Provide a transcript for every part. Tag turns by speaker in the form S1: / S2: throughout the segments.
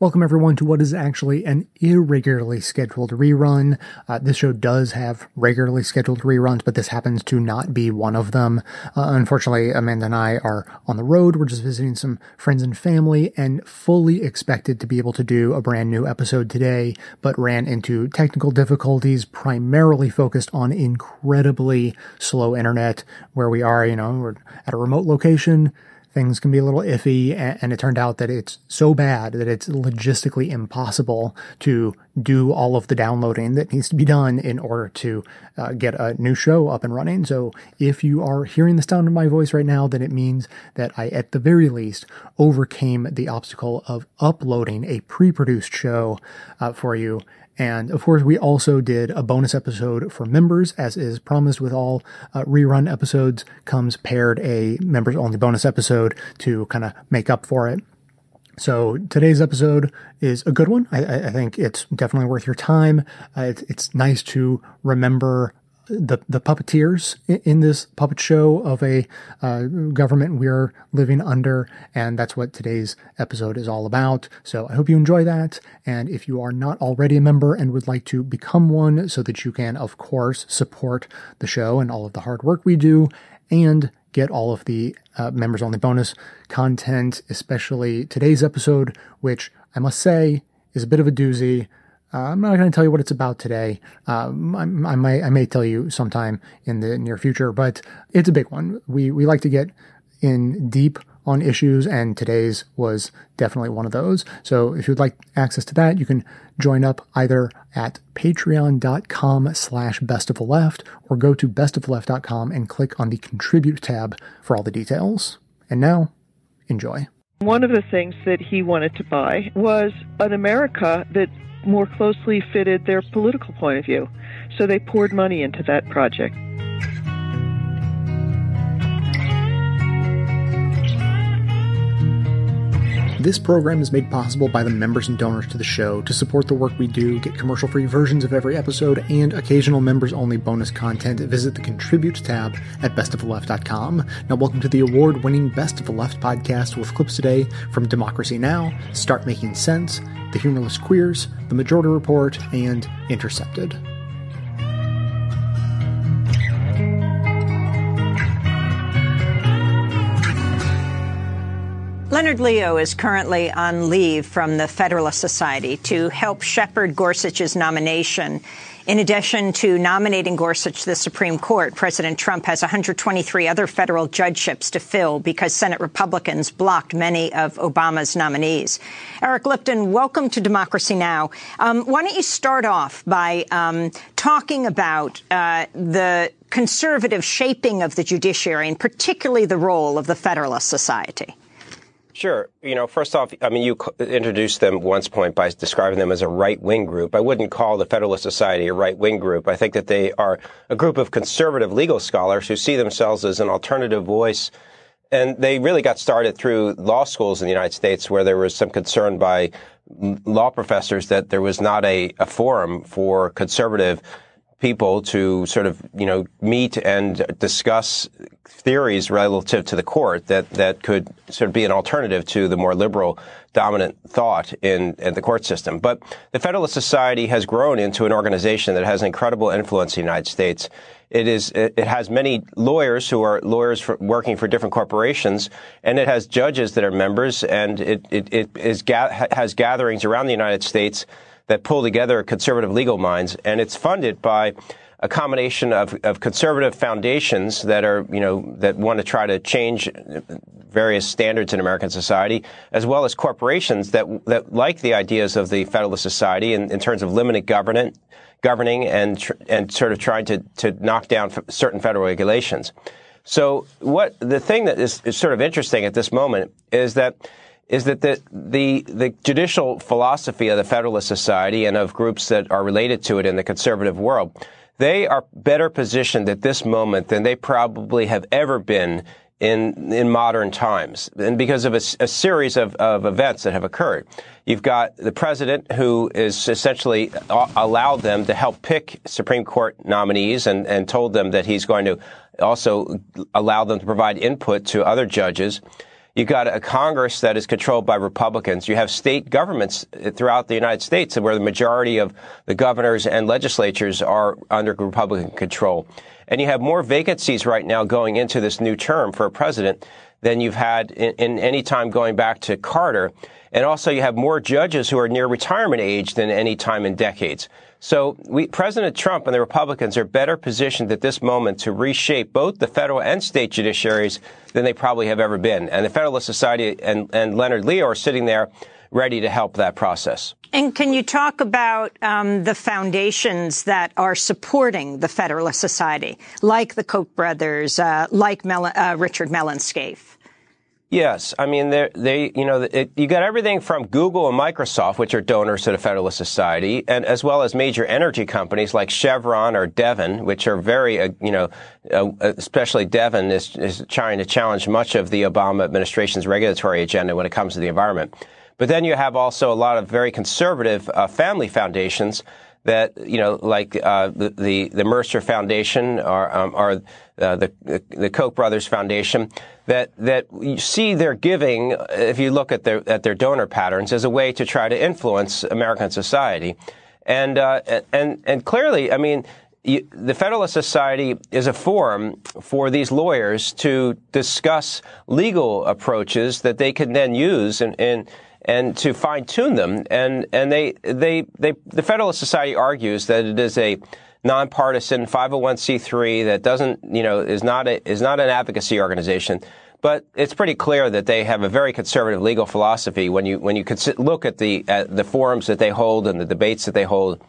S1: Welcome, everyone, to what is actually an irregularly scheduled rerun. Uh, this show does have regularly scheduled reruns, but this happens to not be one of them. Uh, unfortunately, Amanda and I are on the road. We're just visiting some friends and family and fully expected to be able to do a brand new episode today, but ran into technical difficulties, primarily focused on incredibly slow internet where we are. You know, we're at a remote location things can be a little iffy. And, it turned out that it's so bad that it's logistically impossible to do all of the downloading that needs to be done in order to uh, get a new show up and running. So if you are hearing the sound of my voice right now, then it means that I, at the very least, overcame the obstacle of uploading a pre-produced show uh, for you and of course, we also did a bonus episode for members, as is promised with all uh, rerun episodes, comes paired a members only bonus episode to kind of make up for it. So today's episode is a good one. I, I think it's definitely worth your time. Uh, it's, it's nice to remember the the puppeteers in this puppet show of a uh, government we're living under, and that's what today's episode is all about. So I hope you enjoy that, and if you are not already a member and would like to become one, so that you can, of course, support the show and all of the hard work we do, and get all of the uh, members only bonus content, especially today's episode, which I must say is a bit of a doozy. Uh, I'm not going to tell you what it's about today. Um, I, I, may I may tell you sometime in the near future, but it's a big one. We we like to get in deep on issues, and today's was definitely one of those. So if you'd like access to that, you can join up either at patreon.com slash best of the left or go to bestoftheleft.com and click on the contribute tab for all the details. And now, enjoy.
S2: One of the things that he wanted to buy was an America that more closely fitted their political point of view. So they poured money into that project.
S1: This program is made possible by the members and donors to the show. To support the work we do, get commercial free versions of every episode, and occasional members only bonus content, visit the Contribute tab at bestoftheleft.com. Now, welcome to the award winning Best of the Left podcast with clips today from Democracy Now!, Start Making Sense, The Humorless Queers, The Majority Report, and Intercepted.
S3: Leonard Leo is currently on leave from the Federalist Society to help shepherd Gorsuch's nomination. In addition to nominating Gorsuch to the Supreme Court, President Trump has 123 other federal judgeships to fill because Senate Republicans blocked many of Obama's nominees. Eric Lipton, welcome to Democracy Now! Um, why don't you start off by um, talking about uh, the conservative shaping of the judiciary and particularly the role of the Federalist Society?
S4: Sure. You know, first off, I mean, you introduced them once point by describing them as a right wing group. I wouldn't call the Federalist Society a right wing group. I think that they are a group of conservative legal scholars who see themselves as an alternative voice. And they really got started through law schools in the United States where there was some concern by law professors that there was not a, a forum for conservative people to sort of, you know, meet and discuss theories relative to the court that, that could sort of be an alternative to the more liberal dominant thought in, in the court system. But the Federalist Society has grown into an organization that has incredible influence in the United States. It is, it has many lawyers who are lawyers for, working for different corporations, and it has judges that are members, and it, it, it is, has gatherings around the United States that pull together conservative legal minds, and it's funded by a combination of, of conservative foundations that are, you know, that want to try to change various standards in American society, as well as corporations that that like the ideas of the Federalist Society in, in terms of limited government, governing, and and sort of trying to to knock down certain federal regulations. So, what the thing that is, is sort of interesting at this moment is that is that the, the, the judicial philosophy of the Federalist Society and of groups that are related to it in the conservative world, they are better positioned at this moment than they probably have ever been in in modern times, and because of a, a series of, of events that have occurred. You've got the president who is essentially allowed them to help pick Supreme Court nominees and, and told them that he's going to also allow them to provide input to other judges. You got a Congress that is controlled by Republicans. You have state governments uh, throughout the United States where the majority of the governors and legislatures are under Republican control. And you have more vacancies right now going into this new term for a president than you've had in, in any time going back to Carter. And also you have more judges who are near retirement age than any time in decades. So we, President Trump and the Republicans are better positioned at this moment to reshape both the federal and state judiciaries than they probably have ever been. And the Federalist Society and, and Leonard Leo are sitting there ready to help that process.
S3: And can you talk about um, the foundations that are supporting the Federalist Society, like the Koch brothers, uh, like Mel- uh, Richard Mellon Scaife?
S4: Yes, I mean they, you know, it, you got everything from Google and Microsoft, which are donors to the Federalist Society, and as well as major energy companies like Chevron or Devon, which are very, uh, you know, uh, especially Devon is, is trying to challenge much of the Obama administration's regulatory agenda when it comes to the environment. But then you have also a lot of very conservative uh, family foundations that you know, like uh, the, the, Mercer Foundation or, um, uh, the the Koch brothers foundation, that that you see their giving, if you look at their at their donor patterns, as a way to try to influence American society, and uh, and and clearly, I mean. You, the Federalist Society is a forum for these lawyers to discuss legal approaches that they can then use in, in and to fine tune them. And and they they they the Federalist Society argues that it is a nonpartisan 501c3 that doesn't you know is not a, is not an advocacy organization. But it's pretty clear that they have a very conservative legal philosophy when you when you look at the at the forums that they hold and the debates that they hold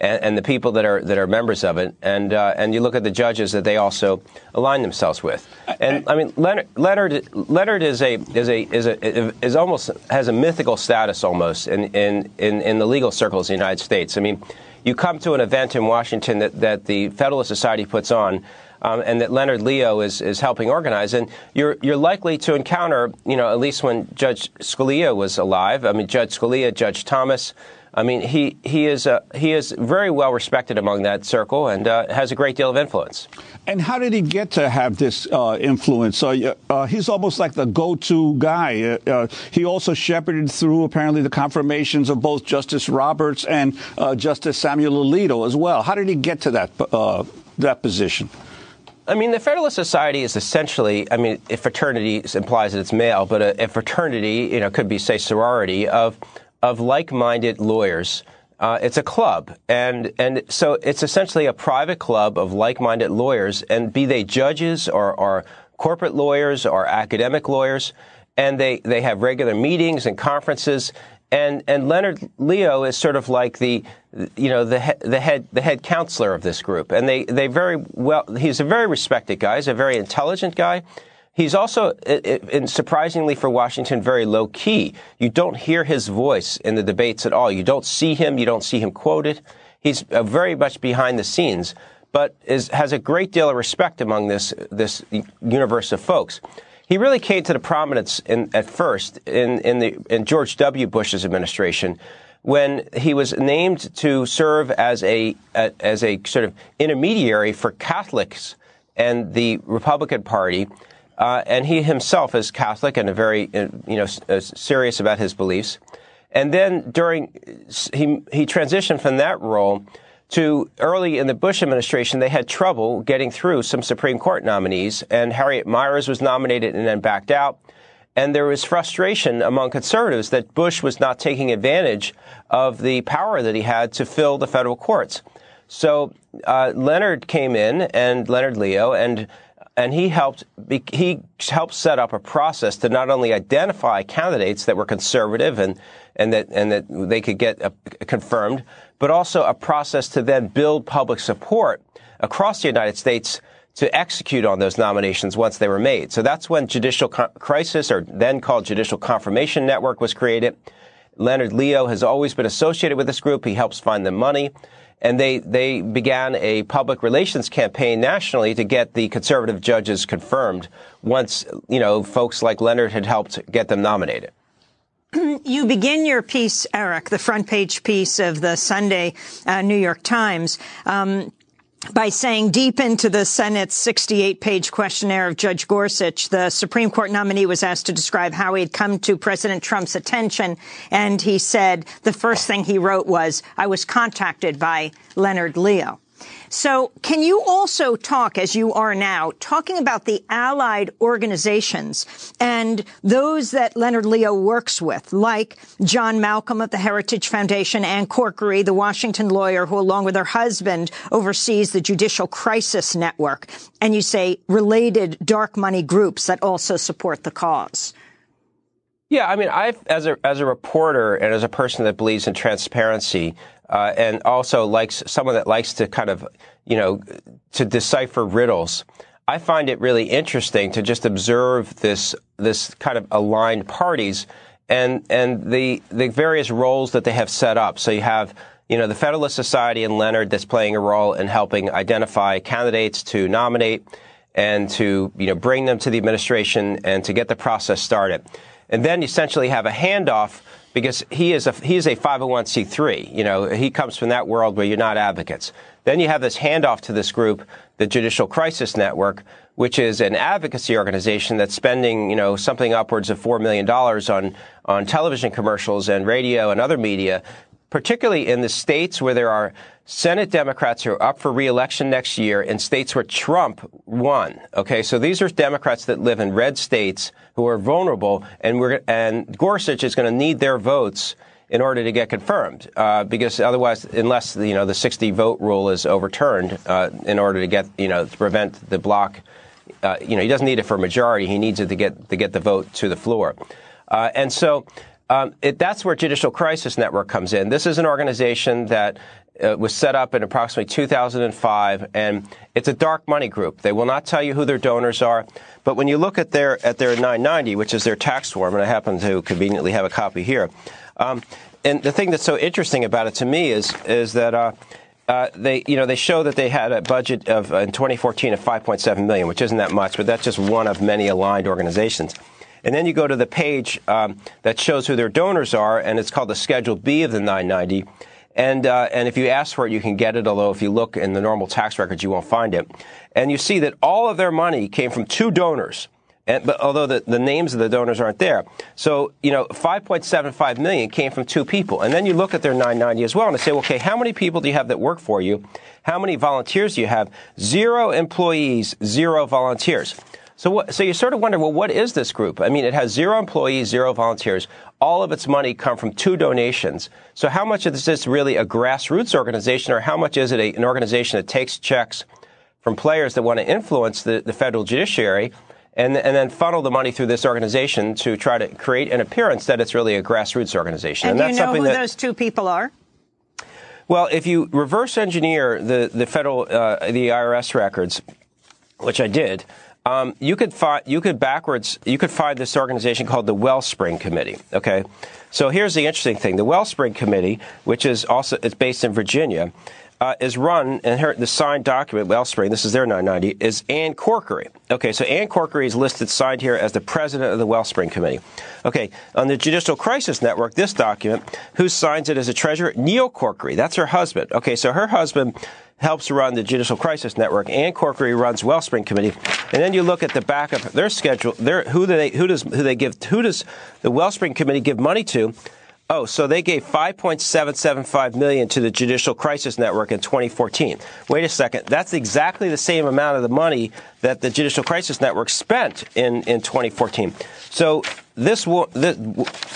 S4: and, and the people that are that are members of it, and uh, and you look at the judges that they also align themselves with. And I mean, Leonard Leonard, Leonard is a is a is a is almost has a mythical status almost in in in, in the legal circles in the United States. I mean, you come to an event in Washington that that the Federalist Society puts on. Um, and that Leonard Leo is, is helping organize. And you're you're likely to encounter, you know, at least when Judge Scalia was alive. I mean, Judge Scalia, Judge Thomas, I mean, he he is uh, he is very well respected among that circle and uh, has a great deal of influence.
S5: And how did he get to have this uh, influence? Uh, uh, he's almost like the go-to guy. Uh, he also shepherded through apparently the confirmations of both Justice Roberts and Justice Samuel Alito as well. How did he get to that that position?
S4: I mean, the Federalist Society is essentially, I mean, if fraternity implies that it's male, but a, a fraternity, you know, could be, say, sorority of of like-minded lawyers. Uh, it's a club, and and so it's essentially a private club of like-minded lawyers, and be they judges or, or corporate lawyers or academic lawyers, and they they have regular meetings and conferences. And and Leonard Leo is sort of like the you know the he, the head the head counselor of this group, and they they very well. He's a very respected guy. He's a very intelligent guy. He's also, and surprisingly for Washington, very low key. You don't hear his voice in the debates at all. You don't see him. You don't see him quoted. He's uh, very much behind the scenes, but is, has a great deal of respect among this this universe of folks. He really came to the prominence in, at first in, in the in George W. Bush's administration when he was named to serve as a, a as a sort of intermediary for Catholics and the Republican Party uh, and he himself is Catholic and a very, uh, you know, uh, serious about his beliefs. And then during, he, he transitioned from that role to early in the Bush administration, they had trouble getting through some Supreme Court nominees, and Harriet Miers was nominated and then backed out. And there was frustration among conservatives that Bush was not taking advantage of the power that he had to fill the federal courts. So uh, Leonard came in, and Leonard Leo, and and he helped he helped set up a process to not only identify candidates that were conservative and and that and that they could get uh, confirmed, but also a process to then build public support across the United States to execute on those nominations once they were made. So that's when Judicial Crisis, or then called Judicial Confirmation Network, was created. Leonard Leo has always been associated with this group. He helps find the money and they they began a public relations campaign nationally to get the conservative judges confirmed once you know folks like Leonard had helped get them nominated.
S3: You begin your piece, Eric, the front page piece of the Sunday uh, New York Times. Um, by saying deep into the Senate's 68 page questionnaire of Judge Gorsuch, the Supreme Court nominee was asked to describe how he had come to President Trump's attention. And he said the first thing he wrote was, I was contacted by Leonard Leo. So can you also talk, as you are now, talking about the allied organizations and those that Leonard Leo works with, like John Malcolm of the Heritage Foundation, Ann Corkery, the Washington lawyer who, along with her husband, oversees the Judicial Crisis Network, and you say related dark money groups that also support the cause?
S4: Yeah, I mean, I as a as a reporter and as a person that believes in transparency, uh, and also likes someone that likes to kind of, you know, to decipher riddles. I find it really interesting to just observe this this kind of aligned parties and and the the various roles that they have set up. So you have you know the Federalist Society and Leonard that's playing a role in helping identify candidates to nominate and to you know bring them to the administration and to get the process started. And then essentially have a handoff because he is a he is a 501c3. You know, he comes from that world where you're not advocates. Then you have this handoff to this group, the Judicial Crisis Network, which is an advocacy organization that's spending, you know, something upwards of four million dollars on on television commercials and radio and other media, particularly in the states where there are Senate Democrats who are up for reelection next year in states where Trump won. Okay, so these are Democrats that live in red states who are vulnerable, and we're and Gorsuch is going to need their votes in order to get confirmed, uh, because otherwise, unless you know the 60 vote rule is overturned, uh, in order to get you know to prevent the block, uh, you know he doesn't need it for a majority. He needs it to get to get the vote to the floor, uh, and so. Um, it, that's where Judicial Crisis Network comes in. This is an organization that uh, was set up in approximately 2005, and it's a dark money group. They will not tell you who their donors are, but when you look at their at their 990, which is their tax form, and I happen to conveniently have a copy here, um, and the thing that's so interesting about it to me is is that. Uh, uh, they, you know, they show that they had a budget of uh, in 2014 of 5.7 million, which isn't that much, but that's just one of many aligned organizations. And then you go to the page um, that shows who their donors are, and it's called the Schedule B of the 990. And, uh, and if you ask for it, you can get it, although if you look in the normal tax records, you won't find it. And you see that all of their money came from two donors. And, but although the, the names of the donors aren't there. So, you know, 5.75 million came from two people. And then you look at their 990 as well and say, okay, how many people do you have that work for you? How many volunteers do you have? Zero employees, zero volunteers. So, what, so you sort of wonder, well, what is this group? I mean, it has zero employees, zero volunteers. All of its money come from two donations. So, how much of this is really a grassroots organization, or how much is it a, an organization that takes checks from players that want to influence the, the federal judiciary? And, and, then funnel the money through this organization to try to create an appearance that it's really a grassroots organization.
S3: And,
S4: and
S3: do you know who that, those two people are?
S4: Well, if you reverse engineer the the federal uh, the IRS records, which I did, um, you could find you could backwards you could find this organization called the Wellspring Committee. Okay, so here's the interesting thing: the Wellspring Committee, which is also it's based in Virginia, uh, is run and her, the signed document Wellspring. This is their 990 is Ann Corkery. Okay, so Ann Corkery is listed signed here as the president of the Wellspring Committee. Okay, on the Judicial Crisis Network, this document, who signs it as a treasurer? Neil Corkery. That's her husband. Okay, so her husband helps run the Judicial Crisis Network. Ann Corkery runs Wellspring Committee. And then you look at the back of their schedule. Their, who do they who does who they give who does the Wellspring Committee give money to? Oh, so they gave 5.775 million to the Judicial Crisis Network in 2014. Wait a second, that's exactly the same amount of the money that the Judicial Crisis Network spent in, in 2014. So this, this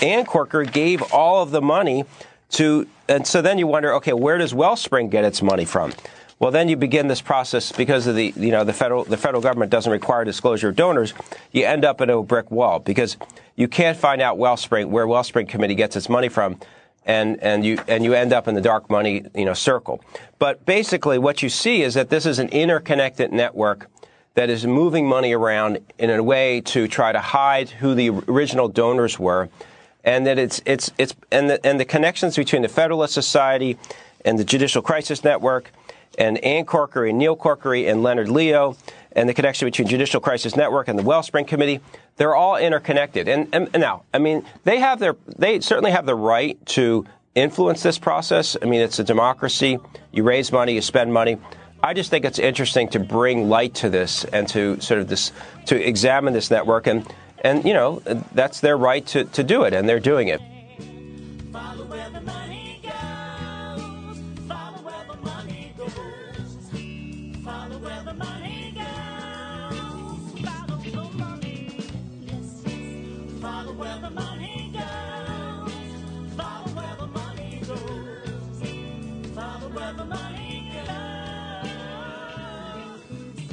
S4: Ann Corker gave all of the money to, and so then you wonder, okay, where does Wellspring get its money from? Well, then you begin this process because of the, you know, the federal, the federal government doesn't require disclosure of donors. You end up at a brick wall because you can't find out Wellspring, where Wellspring Committee gets its money from. And, and you, and you end up in the dark money, you know, circle. But basically what you see is that this is an interconnected network that is moving money around in a way to try to hide who the original donors were and that it's it's it's and the, and the connections between the Federalist Society and the Judicial Crisis Network and Ann Corkery and Neil Corkery and Leonard Leo and the connection between Judicial Crisis Network and the Wellspring Committee, they're all interconnected. And, and, now, I mean, they have their they certainly have the right to influence this process. I mean, it's a democracy. You raise money, you spend money. I just think it's interesting to bring light to this and to sort of this to examine this network and and you know that's their right to, to do it and they're doing it.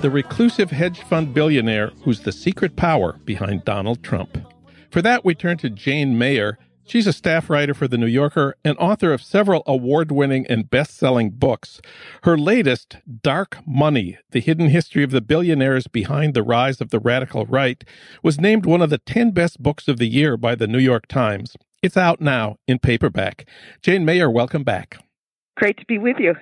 S6: The reclusive hedge fund billionaire who's the secret power behind Donald Trump. For that, we turn to Jane Mayer. She's a staff writer for The New Yorker and author of several award winning and best selling books. Her latest, Dark Money The Hidden History of the Billionaires Behind the Rise of the Radical Right, was named one of the 10 best books of the year by The New York Times. It's out now in paperback. Jane Mayer, welcome back.
S2: Great to be with you.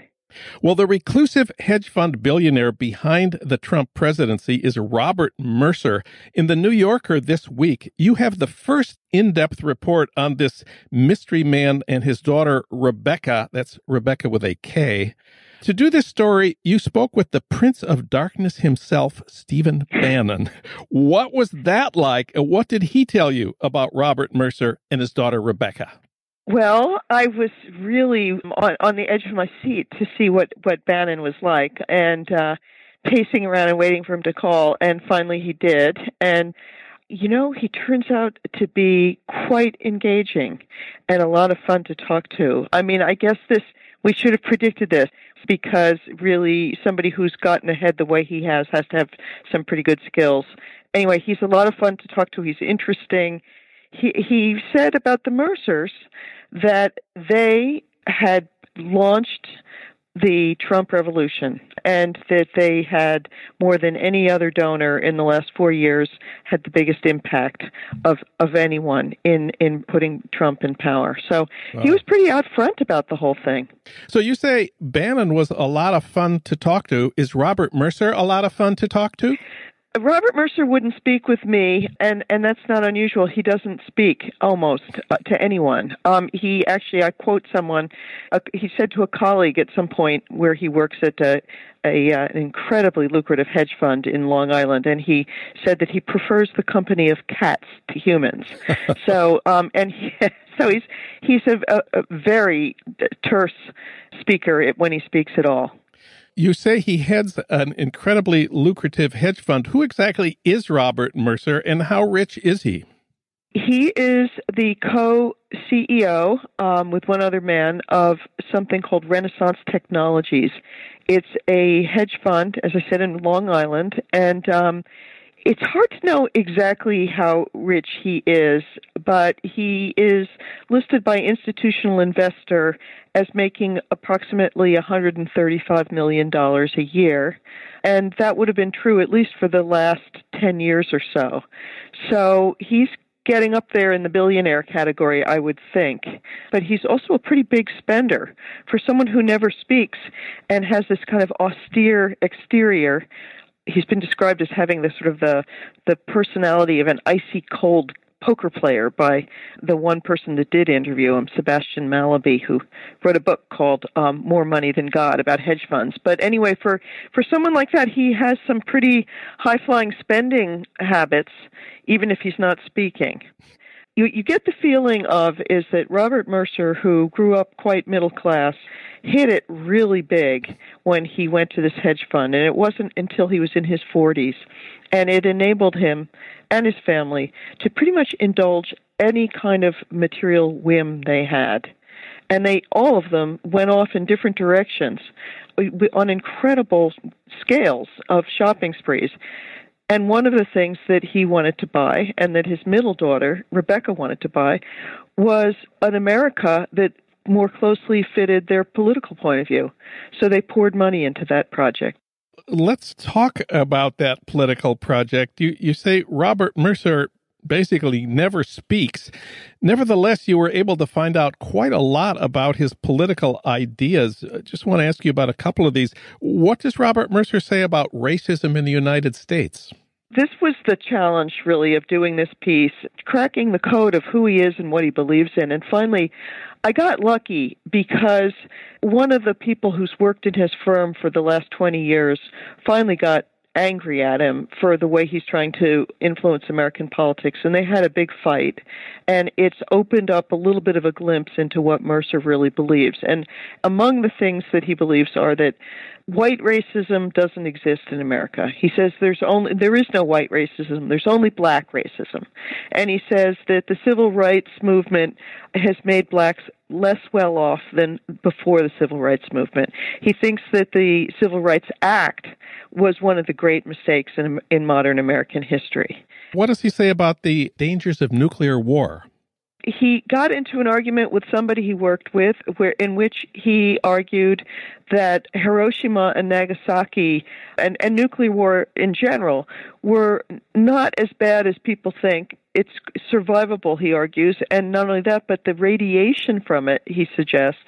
S6: Well, the reclusive hedge fund billionaire behind the Trump presidency is Robert Mercer. In the New Yorker this week, you have the first in depth report on this mystery man and his daughter, Rebekah. That's Rebekah with a K. To do this story, you spoke with the Prince of Darkness himself, Stephen Bannon. What was that like? And what did he tell you about Robert Mercer and his daughter, Rebekah?
S2: Well, I was really on, on the edge of my seat to see what what Bannon was like, and uh, pacing around and waiting for him to call. And finally, he did. And you know, he turns out to be quite engaging and a lot of fun to talk to. I mean, I guess this we should have predicted this because really somebody who's gotten ahead the way he has has to have some pretty good skills. Anyway, he's a lot of fun to talk to. He's interesting. He he said about the Mercers that they had launched the Trump revolution and that they had more than any other donor in the last four years had the biggest impact of, of anyone in, in putting Trump in power. So wow. he was pretty out front about the whole thing.
S6: So you say Bannon was a lot of fun to talk to. Is Robert Mercer a lot of fun to talk to?
S2: Robert Mercer wouldn't speak with me, and and that's not unusual. He doesn't speak almost uh, to anyone. Um, he actually, I quote someone. Uh, he said to a colleague at some point where he works at a, a uh, an incredibly lucrative hedge fund in Long Island, and he said that he prefers the company of cats to humans. so, um, and he, so he's he's a, a, a very terse speaker when he speaks at all.
S6: You say he heads an incredibly lucrative hedge fund. Who exactly is Robert Mercer and how rich is he?
S2: He is the co CEO um, with one other man of something called Renaissance Technologies. It's a hedge fund, as I said, in Long Island, and um, it's hard to know exactly how rich he is, but he is listed by Institutional Investor as making approximately $135 million a year. And that would have been true at least for the last 10 years or so. So he's getting up there in the billionaire category, I would think. But he's also a pretty big spender. For someone who never speaks and has this kind of austere exterior, he's been described as having the sort of the the personality of an icy cold poker player by the one person that did interview him, Sebastian Mallaby, who wrote a book called um, "More Money Than God" about hedge funds. But anyway, for for someone like that, he has some pretty high flying spending habits, even if he's not speaking you, you get the feeling of is that Robert Mercer, who grew up quite middle class, hit it really big when he went to this hedge fund, and it wasn't until he was in his 40s, and it enabled him and his family to pretty much indulge any kind of material whim they had. And they, all of them, went off in different directions uh, on incredible scales of shopping sprees. And one of the things that he wanted to buy, and that his middle daughter, Rebekah, wanted to buy, was an America that more closely fitted their political point of view. So they poured money into that project.
S6: Let's talk about that political project. You, you say Robert Mercer basically never speaks. Nevertheless, you were able to find out quite a lot about his political ideas. I just want to ask you about a couple of these. What does Robert Mercer say about racism in the United States?
S2: This was the challenge, really, of doing this piece, cracking the code of who he is and what he believes in. And finally, I got lucky because one of the people who's worked in his firm for the last 20 years finally got angry at him for the way he's trying to influence American politics. And they had a big fight. And it's opened up a little bit of a glimpse into what Mercer really believes. And among the things that he believes are that white racism doesn't exist in America. He says there's only there is no white racism. There's only black racism. And he says that the civil rights movement has made blacks less well off than before the civil rights movement. He thinks that the Civil Rights Act was one of the great mistakes in in modern American history.
S6: What does he say about the dangers of nuclear war?
S2: He got into an argument with somebody he worked with where in which he argued that Hiroshima and Nagasaki and, and nuclear war in general were not as bad as people think. It's survivable, he argues, and not only that, but the radiation from it, he suggests,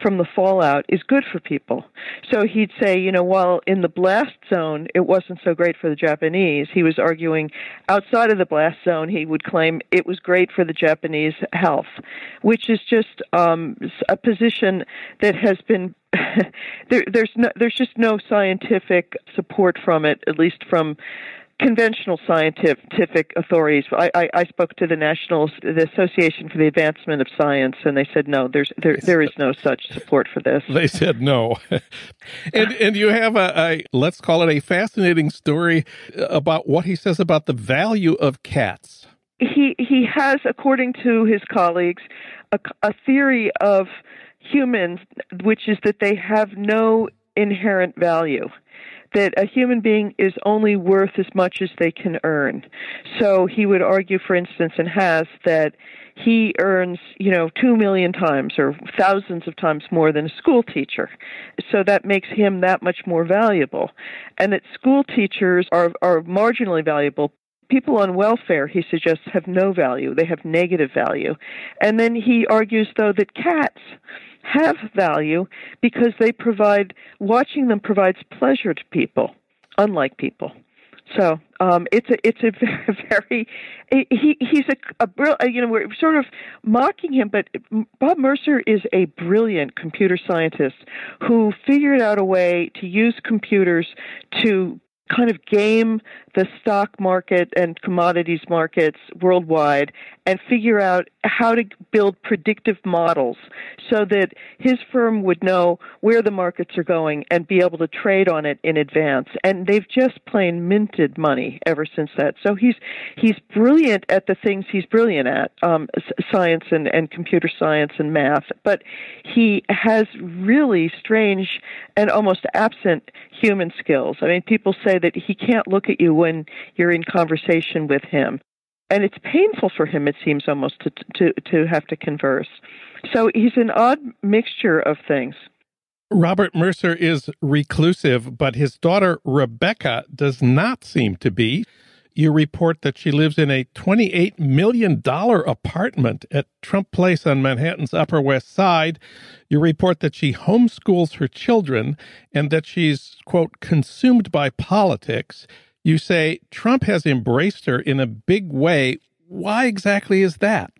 S2: from the fallout is good for people. So he'd say, you know, while in the blast zone it wasn't so great for the Japanese, he was arguing outside of the blast zone, he would claim it was great for the Japanese health, which is just um, a position that has been there, there's no, there's just no scientific support from it, at least from conventional scientific authorities. I, I, I, spoke to the National the Association for the Advancement of Science, and they said no, there's there there is no such support for this.
S6: They said no, and and you have a, a let's call it a fascinating story about what he says about the value of cats.
S2: He he has, according to his colleagues, a, a theory of humans, which is that they have no inherent value that a human being is only worth as much as they can earn. So he would argue, for instance, and has that he earns, you know, two million times or thousands of times more than a school teacher. So that makes him that much more valuable. And that school teachers are, are marginally valuable. People on welfare, he suggests, have no value. They have negative value. And then he argues, though, that cats have value because they provide watching them provides pleasure to people, unlike people. So um, it's a it's a very he he's a, a you know we're sort of mocking him, but Bob Mercer is a brilliant computer scientist who figured out a way to use computers to kind of game the stock market and commodities markets worldwide and figure out how to build predictive models so that his firm would know where the markets are going and be able to trade on it in advance. And they've just plain minted money ever since that. So he's he's brilliant at the things he's brilliant at, um, science and, and computer science and math. But he has really strange and almost absent human skills. I mean, people say that he can't look at you when you're in conversation with him. And it's painful for him it seems almost to to to have to converse. So he's an odd mixture of things.
S6: Robert Mercer is reclusive, but his daughter Rebekah does not seem to be. You report that she lives in a $28 million apartment at Trump Place on Manhattan's Upper West Side. You report that she homeschools her children and that she's, quote, consumed by politics. You say Trump has embraced her in a big way. Why exactly is that?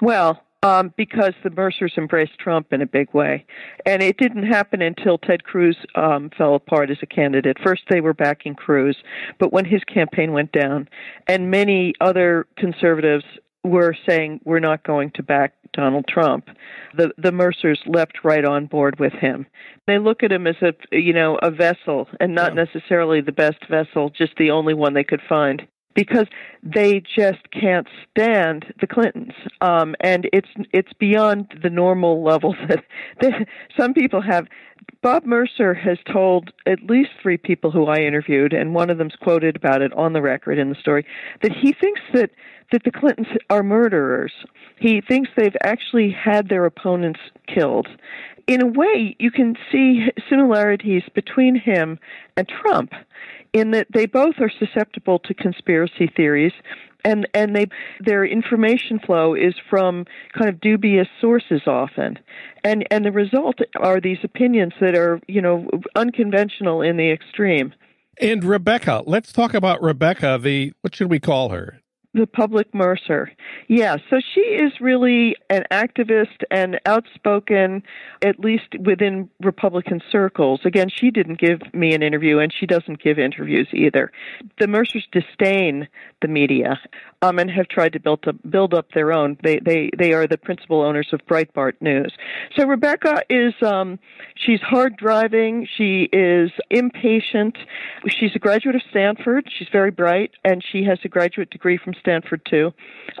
S2: Well, um, because the Mercers embraced Trump in a big way. And it didn't happen until Ted Cruz um, fell apart as a candidate. First, they were backing Cruz, but when his campaign went down, and many other conservatives were saying we're not going to back Donald Trump, the the Mercers leapt right on board with him. They look at him as a you know a vessel and not yeah. necessarily the best vessel, just the only one they could find because they just can't stand the Clintons, um, and it's it's beyond the normal level that, that some people have. Bob Mercer has told at least three people who I interviewed, and one of them's quoted about it on the record in the story, that he thinks that that the Clintons are murderers. He thinks they've actually had their opponents killed. In a way, you can see similarities between him and Trump in that they both are susceptible to conspiracy theories and and they their information flow is from kind of dubious sources often and and the result are these opinions that are you know unconventional in the extreme
S6: And Rebekah, let's talk about Rebekah, the, what should we call her?
S2: The public Mercer. Yeah, so she is really an activist and outspoken, at least within Republican circles. Again, she didn't give me an interview and she doesn't give interviews either. The Mercers disdain the media um, and have tried to build up, build up their own. They, they, they are the principal owners of Breitbart News. So Rebekah is, um, she's hard driving. She is impatient. She's a graduate of Stanford. She's very bright and she has a graduate degree from Stanford too.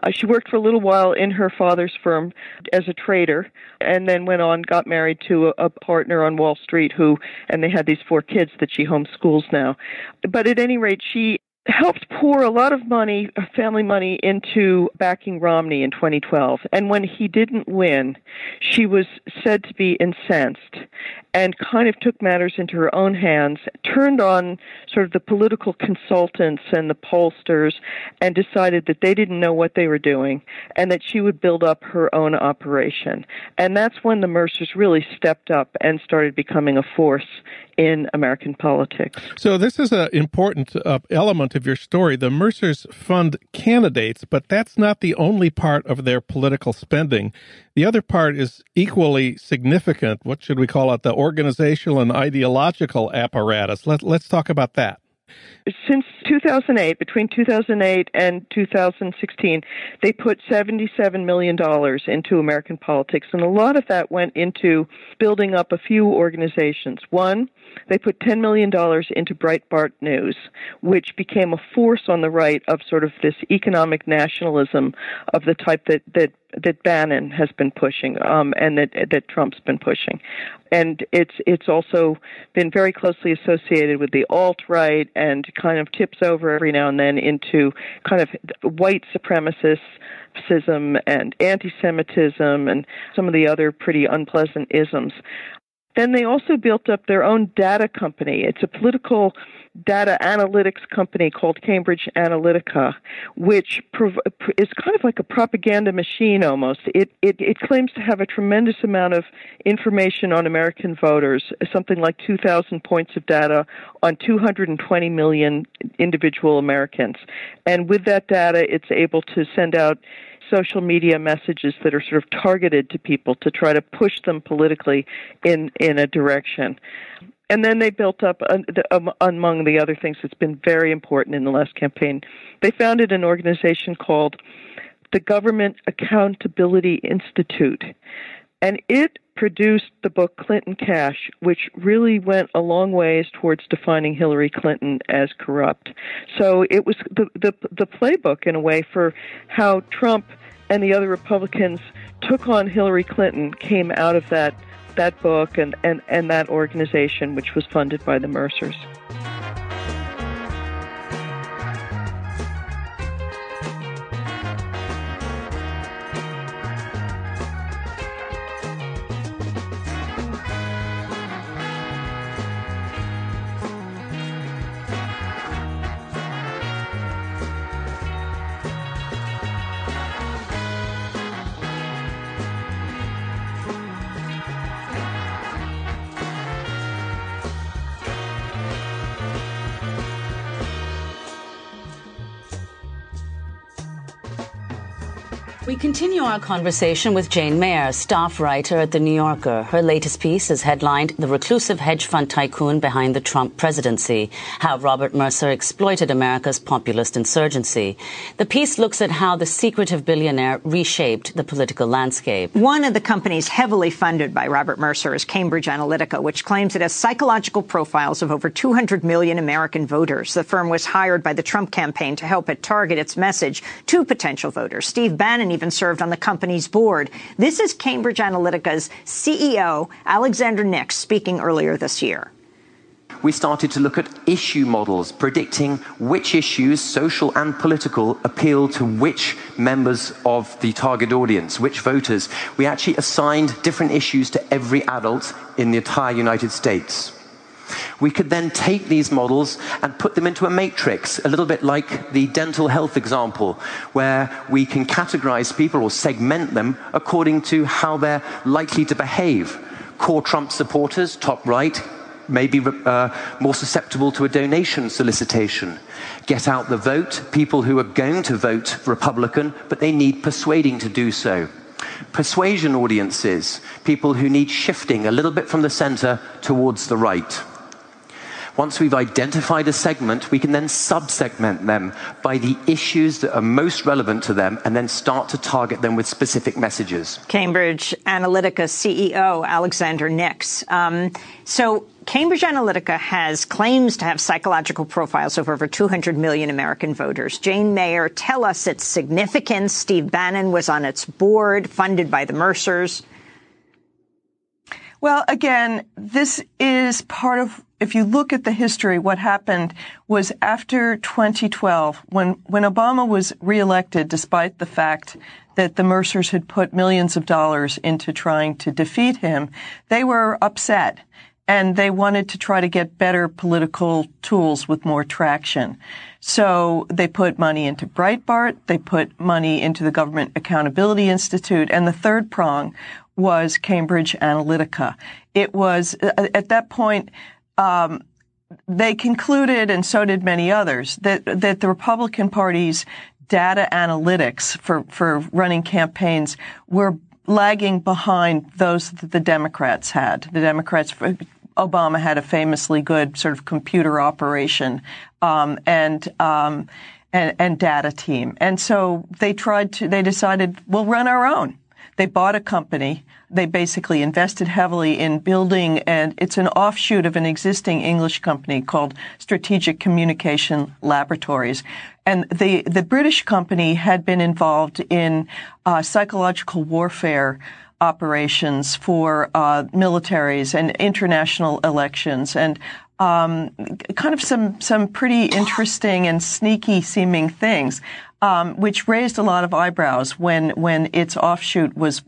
S2: Uh, she worked for a little while in her father's firm as a trader, and then went on, got married to a, a partner on Wall Street who, and they had these four kids that she homeschools now. But at any rate, she helped pour a lot of money, uh, family money, into backing Romney in 2012. And when he didn't win, she was said to be incensed and kind of took matters into her own hands, turned on sort of the political consultants and the pollsters, and decided that they didn't know what they were doing and that she would build up her own operation. And that's when the Mercers really stepped up and started becoming a force in American politics.
S6: So, this is an important uh, element of your story. The Mercers fund candidates, but that's not the only part of their political spending. The other part is equally significant. What should we call it? The organizational and ideological apparatus. Let, let's talk about that.
S2: Since 2008, between 2008 and 2016, they put $77 million into American politics, and a lot of that went into building up a few organizations. One, they put $10 million into Breitbart News, which became a force on the right of sort of this economic nationalism of the type that, that that Bannon has been pushing, um, and that that Trump's been pushing, and it's it's also been very closely associated with the alt right, and kind of tips over every now and then into kind of white supremacism and anti-Semitism and some of the other pretty unpleasant isms. Then they also built up their own data company. It's a political data analytics company called Cambridge Analytica, which prov- is kind of like a propaganda machine almost. It, it, it claims to have a tremendous amount of information on American voters, something like 2,000 points of data on 220 million individual Americans. And with that data, it's able to send out social media messages that are sort of targeted to people to try to push them politically in in a direction. And then they built up, um, among the other things that's been very important in the last campaign, they founded an organization called the Government Accountability Institute. And it produced the book Clinton Cash, which really went a long ways towards defining Hillary Clinton as corrupt. So it was the, the, the playbook, in a way, for how Trump and the other Republicans took on Hillary Clinton came out of that that book and, and, and that organization, which was funded by the Mercers.
S7: Continue our conversation with Jane Mayer, staff writer at The New Yorker. Her latest piece is headlined The Reclusive Hedge Fund Tycoon Behind the Trump Presidency How Robert Mercer Exploited America's Populist Insurgency. The piece looks at how the secretive billionaire reshaped the political landscape.
S3: One of the companies heavily funded by Robert Mercer is Cambridge Analytica, which claims it has psychological profiles of over 200 million American voters. The firm was hired by the Trump campaign to help it target its message to potential voters. Steve Bannon even served on the company's board. This is Cambridge Analytica's CEO, Alexander Nix, speaking earlier this year
S8: we started to look at issue models predicting which issues, social and political, appeal to which members of the target audience, which voters. We actually assigned different issues to every adult in the entire United States. We could then take these models and put them into a matrix, a little bit like the dental health example, where we can categorize people or segment them according to how they're likely to behave. Core Trump supporters, top right, maybe uh, more susceptible to a donation solicitation. Get out the vote, people who are going to vote Republican, but they need persuading to do so. Persuasion audiences, people who need shifting a little bit from the center towards the right. Once we've identified a segment, we can then subsegment them by the issues that are most relevant to them and then start to target them with specific messages.
S3: Cambridge Analytica CEO Alexander Nix. Um, so Cambridge Analytica has claims to have psychological profiles of over 200 million American voters. Jane Mayer, tell us its significance. Steve Bannon was on its board, funded by the Mercers.
S9: Well, again, this is part of if you look at the history, what happened was after 2012, when, when Obama was reelected, despite the fact that the Mercers had put millions of dollars into trying to defeat him, they were upset and they wanted to try to get better political tools with more traction. So they put money into Breitbart, they put money into the Government Accountability Institute, and the third prong was Cambridge Analytica. It was, uh, at that point, um, they concluded, and so did many others, that that the Republican Party's data analytics for for running campaigns were lagging behind those that the Democrats had. The Democrats. Obama had a famously good sort of computer operation um, and, um, and and data team, and so they tried to. They decided we'll run our own. They bought a company they basically invested heavily in building, and it's an offshoot of an existing English company called Strategic Communication Laboratories. And the, the British company had been involved in uh, psychological warfare operations for uh, militaries and international elections and um, kind of some some pretty interesting and sneaky seeming things, um, which raised a lot of eyebrows when when its offshoot was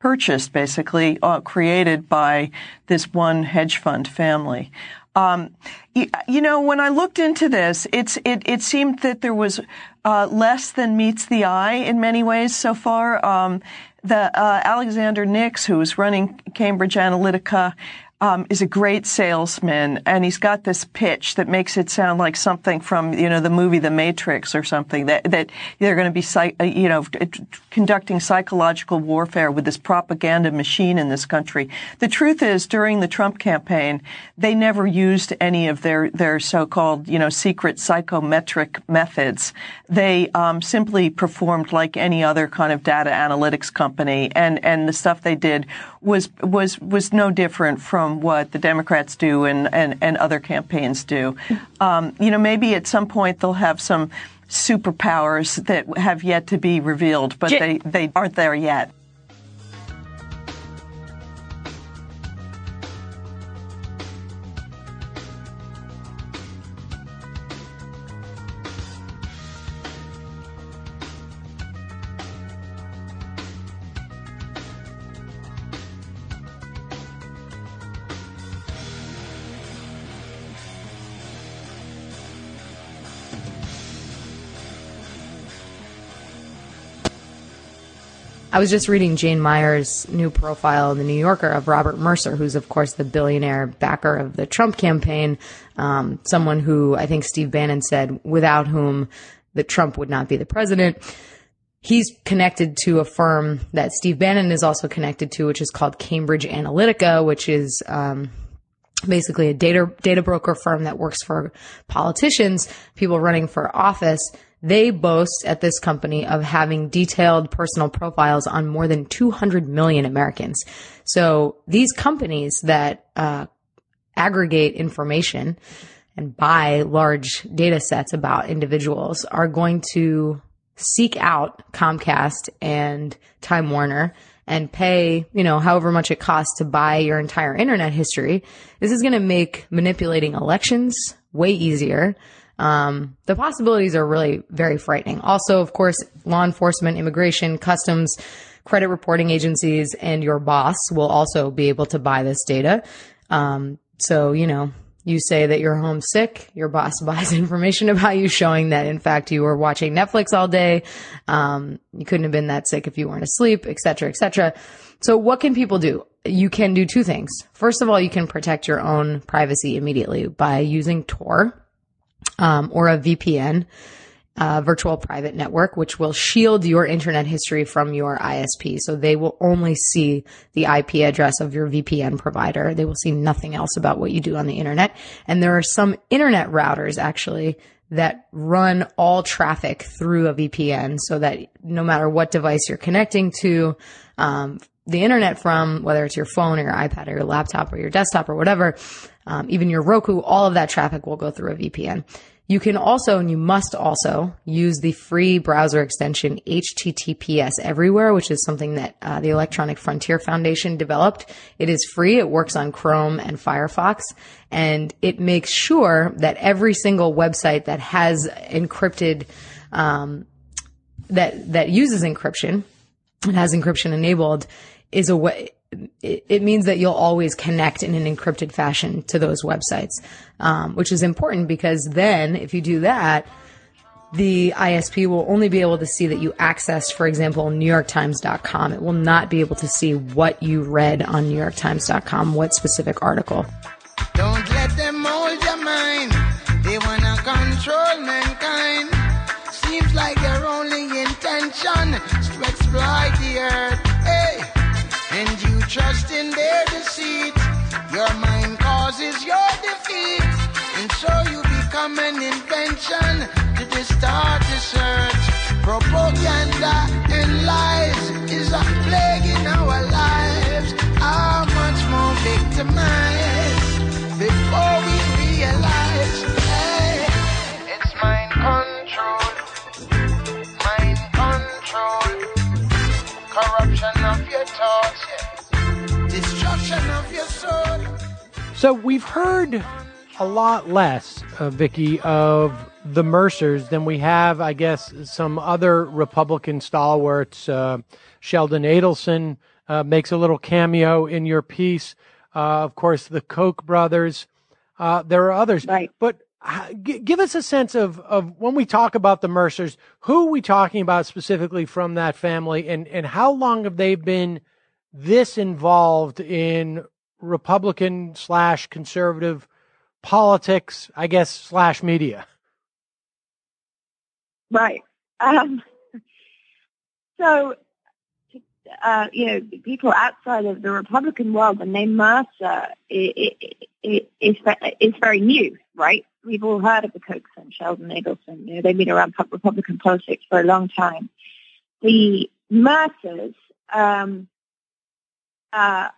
S9: purchased, basically uh, created by this one hedge fund family. Um, you, you, know, when I looked into this, it's it, it seemed that there was uh, less than meets the eye in many ways so far. Um, the uh, Alexander Nix, who is running Cambridge Analytica, um, is a great salesman, and he's got this pitch that makes it sound like something from you know the movie The Matrix or something that that they're going to be uh, you know conducting psychological warfare with this propaganda machine in this country. The truth is, during the Trump campaign, they never used any of their their so-called you know secret psychometric methods. They um, simply performed like any other kind of data analytics company, and and the stuff they did was was was no different from what the Democrats do and and, and other campaigns do. Um, you know, maybe at some point they'll have some superpowers that have yet to be revealed, but J- they, they aren't there yet.
S10: I was just reading Jane Mayer's new profile in the New Yorker of Robert Mercer, who's of course the billionaire backer of the Trump campaign, um, someone who I think Steve Bannon said without whom the Trump would not be the president. He's connected to a firm that Steve Bannon is also connected to, which is called Cambridge Analytica, which is um, basically a data data broker firm that works for politicians, people running for office they boast at this company of having detailed personal profiles on more than 200 million Americans. So these companies that uh, aggregate information and buy large data sets about individuals are going to seek out Comcast and Time Warner and pay, you know, however much it costs to buy your entire internet history. This is going to make manipulating elections way easier. Um, the possibilities are really very frightening. Also, of course, law enforcement, immigration, customs, credit reporting agencies, and your boss will also be able to buy this data. Um, so, you know, you say that you're homesick, your boss buys information about you showing that in fact you were watching Netflix all day. Um, you couldn't have been that sick if you weren't asleep, et cetera, et cetera. So what can people do? You can do two things. First of all, you can protect your own privacy immediately by using Tor um, or a VPN uh, virtual private network, which will shield your internet history from your ISP. So they will only see the IP address of your VPN provider. They will see nothing else about what you do on the internet. And there are some internet routers actually that run all traffic through a VPN so that no matter what device you're connecting to, um, the internet from, whether it's your phone or your iPad or your laptop or your desktop or whatever, um, even your Roku, all of that traffic will go through a VPN. You can also, and you must also use the free browser extension HTTPS everywhere, which is something that uh, the Electronic Frontier Foundation developed. It is free. It works on Chrome and Firefox and it makes sure that every single website that has encrypted, um, that, that uses encryption and has encryption enabled is a way, it, it, means that you'll always connect in an encrypted fashion to those websites, um, which is important because then if you do that, the ISP will only be able to see that you accessed, for example, NewYorkTimes.com. It will not be able to see what you read on NewYorkTimes.com, what specific article.
S11: Don't let them mold your mind. They wanna control mankind. Seems like their only intention is to exploit the earth. Trust in their deceit. Your mind causes your defeat, and so you become an invention to distort the search. Propaganda and lies is a plague in our lives. How much more victimized before we realize? Hey, it's mind control, mind control, corruption of your thoughts.
S12: So we've heard a lot less, uh, Vicky, of the Mercers than we have, I guess, some other Republican stalwarts. Uh, Sheldon Adelson uh, makes a little cameo in your piece. Uh, of course, the Koch brothers. Uh, there are others,
S13: right.
S12: but g- give us a sense of, of when we talk about the Mercers, who are we talking about specifically from that family, and, and how long have they been this involved in Republican slash conservative politics, I guess, slash media.
S13: Right. Um, so, uh, you know, people outside of the Republican world, the name Mercer is, is, is very new, right? We've all heard of the Kochs and Sheldon Adelson. You know, they've been around Republican politics for a long time. The Mercers um, uh,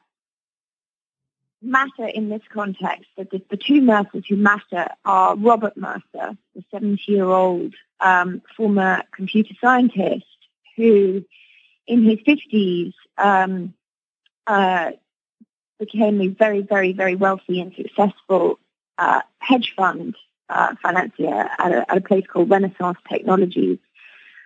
S13: matter in this context. The, the, two Mercers who matter are Robert Mercer, the 70-year-old um, former computer scientist who, in his 50s, um, uh, became a very, very, very wealthy and successful uh, hedge fund uh, financier at a, at a place called Renaissance Technologies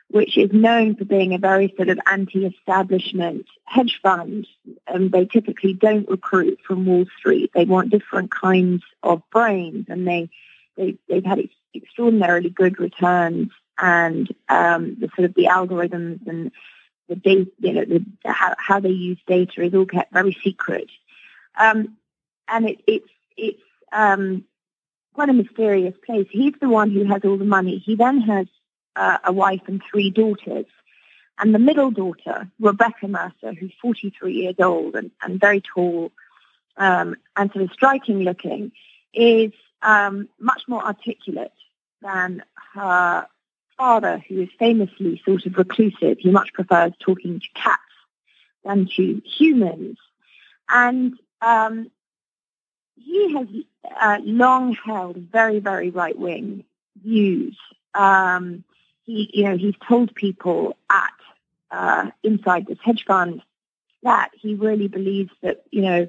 S13: which is known for being a very sort of anti-establishment hedge fund. And they typically don't recruit from Wall Street. They want different kinds of brains, and they, they they've had extraordinarily good returns. And um, the sort of the algorithms and the data, you know, the, how, how they use data is all kept very secret. Um, and it, it's it's um, quite a mysterious place. He's the one who has all the money. He then has uh, a wife and three daughters. And the middle daughter, Rebekah Mercer, who's 43 years old and, and very tall um, and sort of striking looking, is um, much more articulate than her father, who is famously sort of reclusive. He much prefers talking to cats than to humans. And um, he has uh, long held very, very right-wing views. Um, he, you know, he's told people at uh, inside this hedge fund that he really believes that, you know,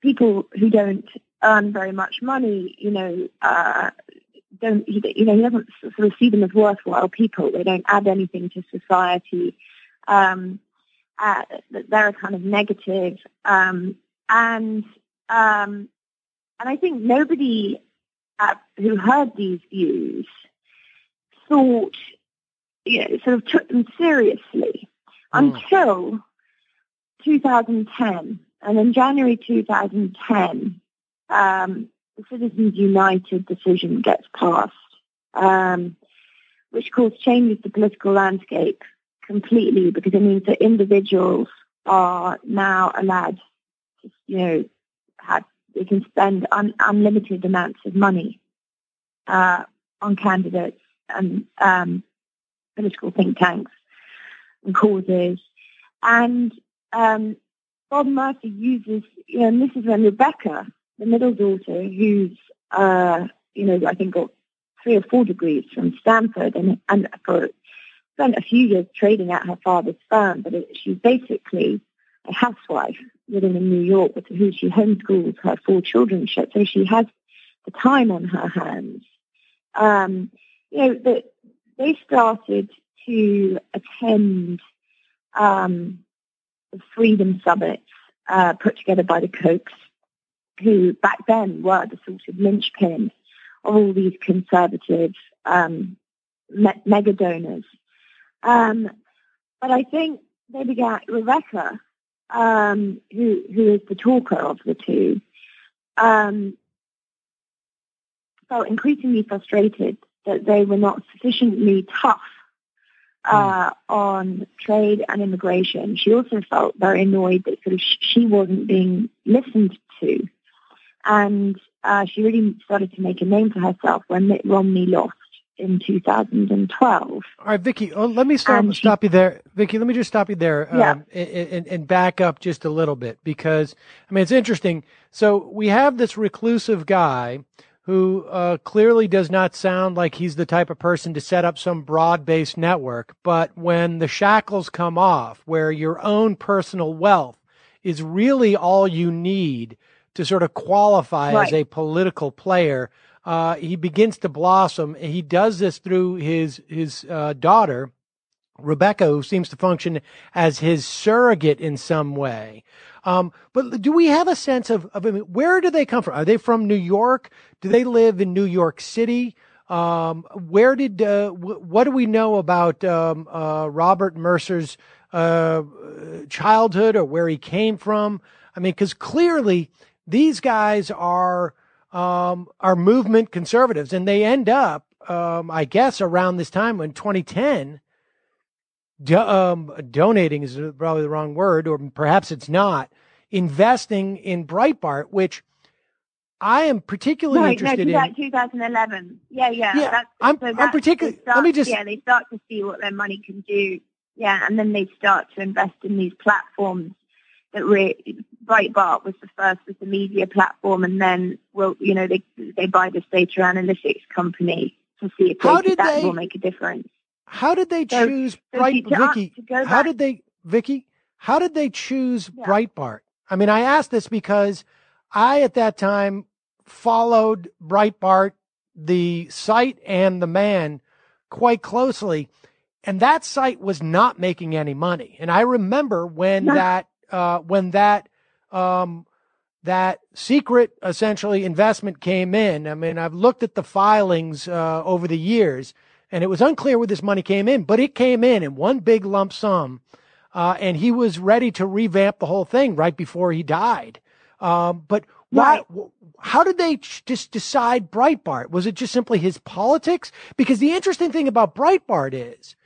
S13: people who don't earn very much money, you know, uh, don't, you know, he doesn't sort of see them as worthwhile people. They don't add anything to society. Um, uh, they're a kind of negative, um, and um, and I think nobody uh, who heard these views thought, you know, sort of took them seriously mm. until 2010, and in January 2010, um, the Citizens United decision gets passed, um, which caused changes to the political landscape completely because it means that individuals are now allowed to, you know, have, they can spend un, unlimited amounts of money uh, on candidates and um, political think tanks and causes. And um, Bob Mercer uses, you know, and this is when Rebekah, the middle daughter, who's, uh, you know, I think got three or four degrees from Stanford and, and for, spent a few years trading at her father's firm, but it, she's basically a housewife living in New York with who she homeschools her four children. So she has the time on her hands. Um, you know, the, they started to attend um, the Freedom Summits uh, put together by the Kochs, who back then were the sort of linchpin of all these conservative um, me- mega donors. Um, but I think they began, Rebekah, um, who, who is the talker of the two, um, felt increasingly frustrated that they were not sufficiently tough uh, on trade and immigration. She also felt very annoyed that sort of she wasn't being listened to, and uh, she really started to make a name for herself when Mitt Romney lost in 2012. All
S12: right, Vicky, oh, let me stop, she, stop you there. Vicky, let me just stop you there
S13: yeah.
S12: um, and, and, and, back up just a little bit because, I mean, it's interesting. So we have this reclusive guy who uh, clearly does not sound like he's the type of person to set up some broad based network. But when the shackles come off, where your own personal wealth is really all you need to sort of qualify
S13: right.
S12: as a political player, uh, he begins to blossom. He does this through his his uh, daughter, Rebekah, who seems to function as his surrogate in some way. Um, but do we have a sense of, of I mean, where do they come from? Are they from New York? Do they live in New York City? Um, where did uh, w- what do we know about um, uh, Robert Mercer's uh, childhood or where he came from? I mean, because clearly these guys are um, are movement conservatives, and they end up, um, I guess, around this time in 2010 do, um, donating is probably the wrong word, or perhaps it's not, investing in Breitbart, which I am particularly
S13: right,
S12: interested
S13: no,
S12: in.
S13: 2011. Yeah, yeah.
S12: Yeah,
S13: that's,
S12: I'm,
S13: so
S12: I'm particularly. Let me just.
S13: Yeah, they start to see what their money can do. Yeah, and then they start to invest in these platforms that re- Breitbart was the first with the media platform, and then well, you know, they they buy this data analytics company to see if
S12: How did
S13: that
S12: they-
S13: will make a difference.
S12: How did they
S13: So-
S12: choose
S13: so
S12: Bright
S13: to-
S12: Vicky?
S13: to
S12: How did they Vicky? How did they choose
S13: Yeah.
S12: Breitbart? I mean, I asked this because I at that time followed Breitbart, the site and the man quite closely, and that site was not making any money. And I remember when
S13: No.
S12: that uh, when that um, that secret essentially investment came in. I mean, I've looked at the filings uh, over the years, and it was unclear where this money came in, but it came in in one big lump sum, uh, and he was ready to revamp the whole thing right before he died. Um, but why?
S13: Right.
S12: How did they ch- just decide Breitbart? Was it just simply his politics? Because the interesting thing about Breitbart is,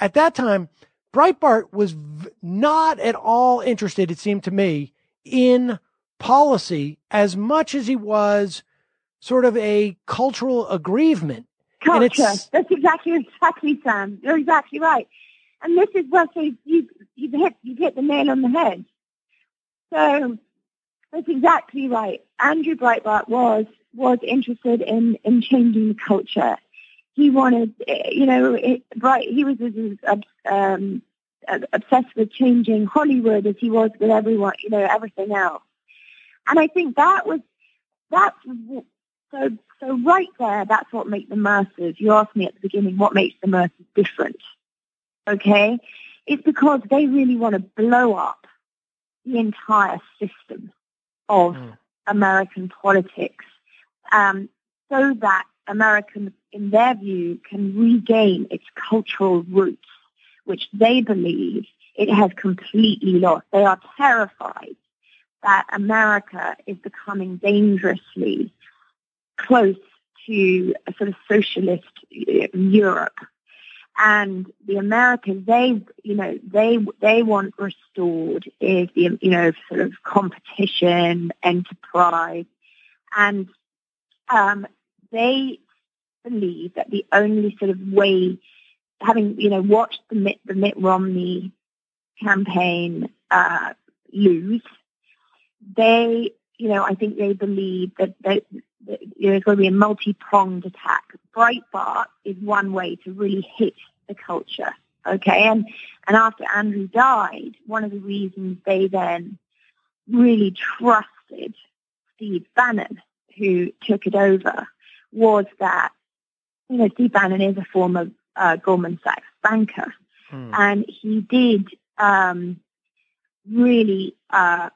S12: at that time, Breitbart was v- not at all interested, it seemed to me, in policy as much as he was sort of a cultural aggrievement.
S13: Culture. That's exactly exactly Sam. You're exactly right. And this is where so you you've hit you've hit the nail on the head. So that's exactly right. Andrew Breitbart was was interested in in changing the culture. He wanted, eh, you know, it, Bright. He was as um, obsessed with changing Hollywood as he was with everyone, you know, everything else. And I think that was that's so so right there. That's what makes the Mercers. You asked me at the beginning what makes the Mercers different. Okay, it's because they really want to blow up the entire system of
S12: Mm.
S13: American politics, um, so that America, in their view, can regain its cultural roots, which they believe it has completely lost. They are terrified that America is becoming dangerously close to a sort of socialist uh, Europe. And the Americans, they, you know, they, they want restored is the, you know, sort of competition, enterprise. And, um, they believe that the only sort of way, having, you know, watched the Mitt, the Mitt Romney campaign, uh, lose, they, you know, I think they believe that, that there's going to be a multi-pronged attack. Breitbart is one way to really hit the culture. Okay, and and after Andrew died, one of the reasons they then really trusted Steve Bannon, who took it over, was that you know Steve Bannon is a former uh, Goldman Sachs banker, hmm. and he did um, really uh,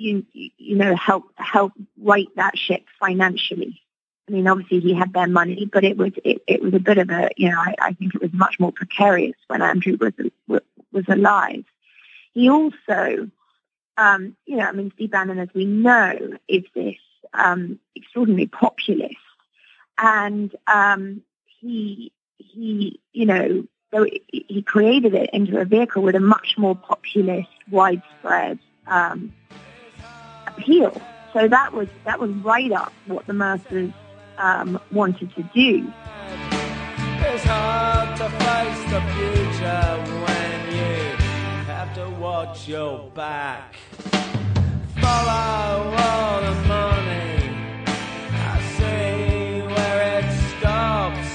S13: you you know help help right that ship financially. I mean, obviously he had their money, but it was it, it was a bit of a you know I, I think it was much more precarious when Andrew was was alive. He also, um, you know, I mean, Steve Bannon, as we know, is this um, extraordinarily populist, and um, he he you know so he created it into a vehicle with a much more populist, widespread um, appeal. So that was that was right up what the Mercers um, wanted to do. It's hard to face the future when you have to watch your back. Follow all the money. I see where it stops.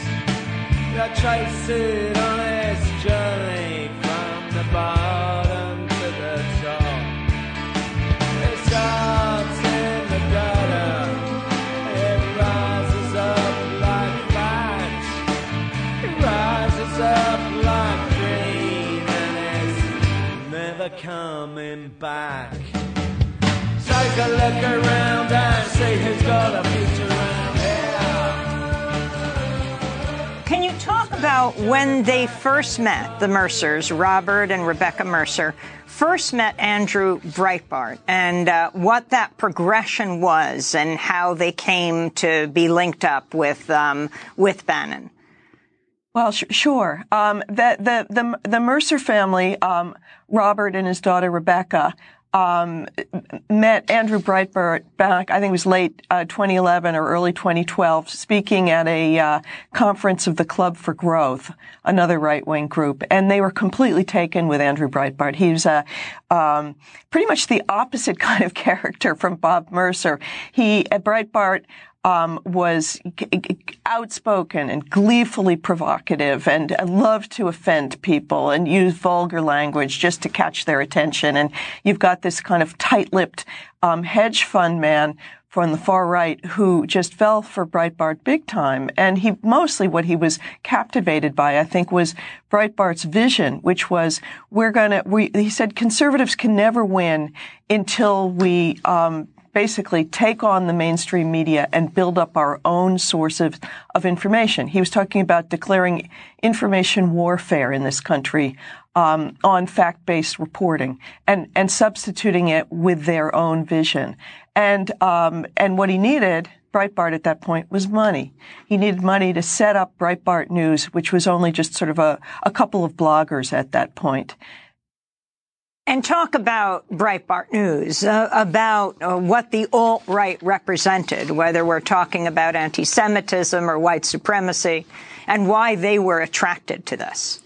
S13: Who's got a future around
S3: here. Can you talk about when they first met, the Mercers, Robert and Rebekah Mercer, first met Andrew Breitbart and uh, what that progression was and how they came to be linked up with um, with Bannon?
S9: Well, sh- sure. Um, the, the, the, the, Mercer family, um, Robert and his daughter Rebekah, um, met Andrew Breitbart back, I think it was late uh, 2011 or early 2012, speaking at a uh, conference of the Club for Growth, another right-wing group, and they were completely taken with Andrew Breitbart. He was a um, pretty much the opposite kind of character from Bob Mercer. He, uh, Breitbart, um, was g- g- outspoken and gleefully provocative and loved to offend people and use vulgar language just to catch their attention. And you've got this kind of tight-lipped um, hedge fund man from the far right who just fell for Breitbart big time. And he mostly what he was captivated by, I think, was Breitbart's vision, which was we're gonna. We, he said conservatives can never win until we um, basically take on the mainstream media and build up our own source of, of information. He was talking about declaring information warfare in this country um, on fact-based reporting and and substituting it with their own vision. And um, and what he needed. Breitbart at that point was money. He needed money to set up Breitbart News, which was only just sort of a, a couple of bloggers at that point.
S3: And talk about Breitbart News, uh, about uh, what the alt-right represented, whether we're talking about anti-Semitism or white supremacy, and why they were attracted to this.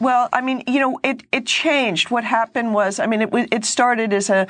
S9: Well, I mean, you know, it, it changed. What happened was, I mean, it, it started as a,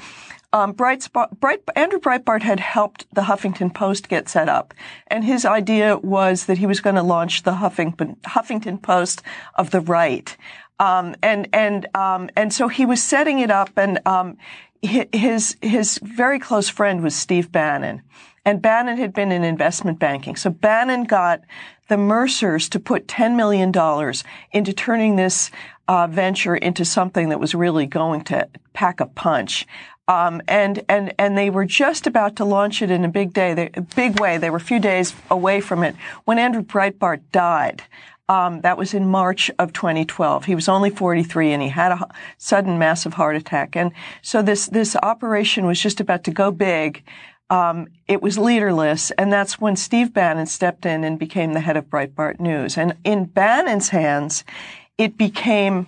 S9: um, Andrew Breitbart had helped the Huffington Post get set up, and his idea was that he was going to launch the Huffington, Huffington Post of the right. Um, and and um, and so he was setting it up, and um, his his very close friend was Steve Bannon, and Bannon had been in investment banking. So Bannon got the Mercers to put ten million dollars into turning this uh, venture into something that was really going to pack a punch. Um, and and and they were just about to launch it in a big day, they, a big way. They were a few days away from it when Andrew Breitbart died. Um, that was in March of 2012. He was only 43 and he had a sudden massive heart attack. And so this, this operation was just about to go big. Um, it was leaderless, and that's when Steve Bannon stepped in and became the head of Breitbart News. And in Bannon's hands, it became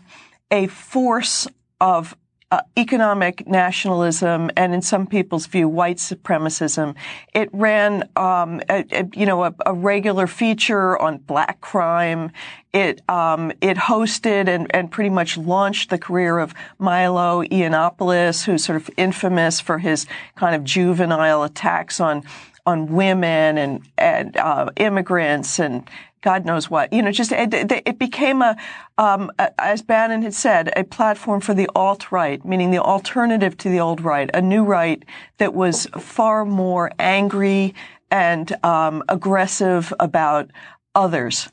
S9: a force of uh, economic nationalism and, in some people's view, white supremacism. It ran, um, a, a, you know, a, a, regular feature on black crime. It um, it hosted and, and pretty much launched the career of Milo Yiannopoulos, who's sort of infamous for his kind of juvenile attacks on on women and and uh, immigrants and God knows what. You know, just it, it became a, um, as Bannon had said, a platform for the alt right, meaning the alternative to the old right, a new right that was far more angry and um, aggressive about others,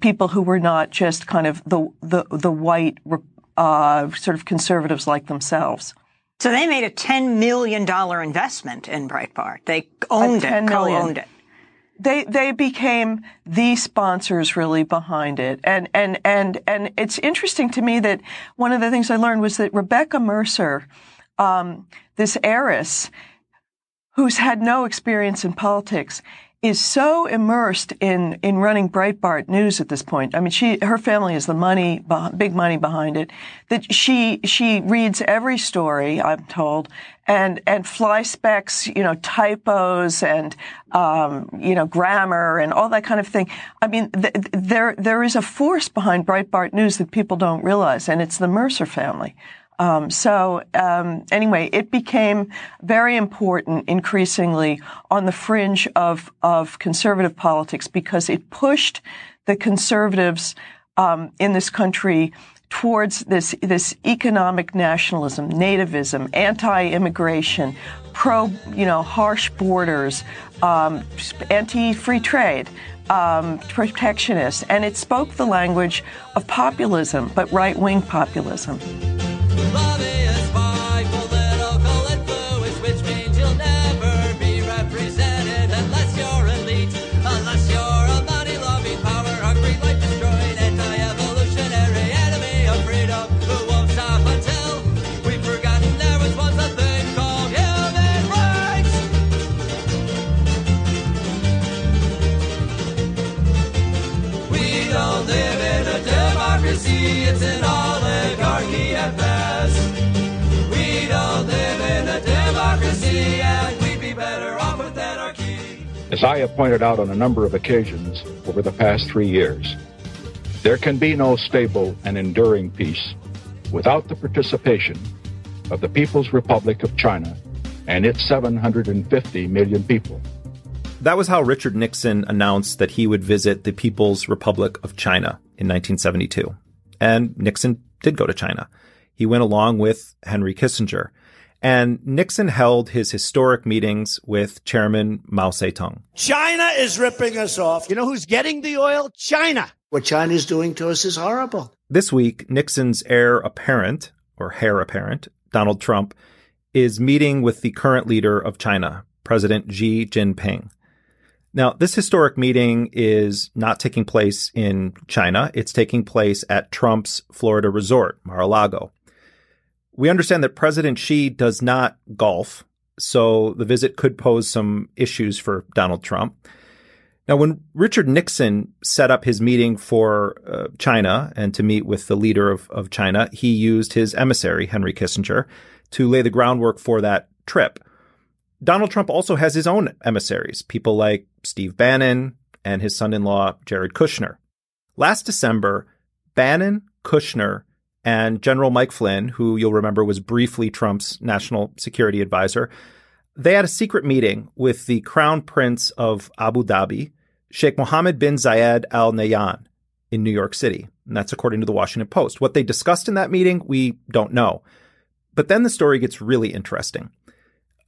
S9: people who were not just kind of the the the white uh, sort of conservatives like themselves.
S3: So they made a ten million dollar investment in Breitbart. They owned it, co-owned it
S9: they they became the sponsors really behind it. And and and and it's interesting to me that one of the things i learned was that rebekah mercer um, this heiress who's had no experience in politics is so immersed in in running Breitbart News at this point. I mean, she her family is the money, big money behind it. That she she reads every story. I'm told, and and fly specs, you know, typos and um, you know grammar and all that kind of thing. I mean, th- there there is a force behind Breitbart News that people don't realize, and it's the Mercer family. Um, so um, anyway, it became very important increasingly on the fringe of of conservative politics because it pushed the conservatives um, in this country towards this this economic nationalism, nativism, anti-immigration, pro you know harsh borders, um, anti-free trade. Um, protectionist, and it spoke the language of populism, but right wing populism love it.
S14: As I have pointed out on a number of occasions over the past three years, there can be no stable and enduring peace without the participation of the People's Republic of China and its 750 million people.
S15: That was how Richard Nixon announced that he would visit the People's Republic of China in 1972. And Nixon did go to China. He went along with Henry Kissinger. And Nixon held his historic meetings with Chairman Mao Zedong.
S16: China is ripping us off. You know who's getting the oil? China. What China is doing to us is horrible.
S15: This week, Nixon's heir apparent, or heir apparent, Donald Trump, is meeting with the current leader of China, President Xi Jinping. Now, this historic meeting is not taking place in China. It's taking place at Trump's Florida resort, Mar-a-Lago. We understand that President Xi does not golf, so the visit could pose some issues for Donald Trump. Now, when Richard Nixon set up his meeting for uh, China and to meet with the leader of, of China, he used his emissary, Henry Kissinger, to lay the groundwork for that trip. Donald Trump also has his own emissaries, people like Steve Bannon and his son in law, Jared Kushner. Last December, Bannon, Kushner, and General Mike Flynn, who you'll remember was briefly Trump's national security advisor, they had a secret meeting with the Crown Prince of Abu Dhabi, Sheikh Mohammed bin Zayed Al Nahyan, in New York City. And that's according to the Washington Post. What they discussed in that meeting, we don't know. But then the story gets really interesting.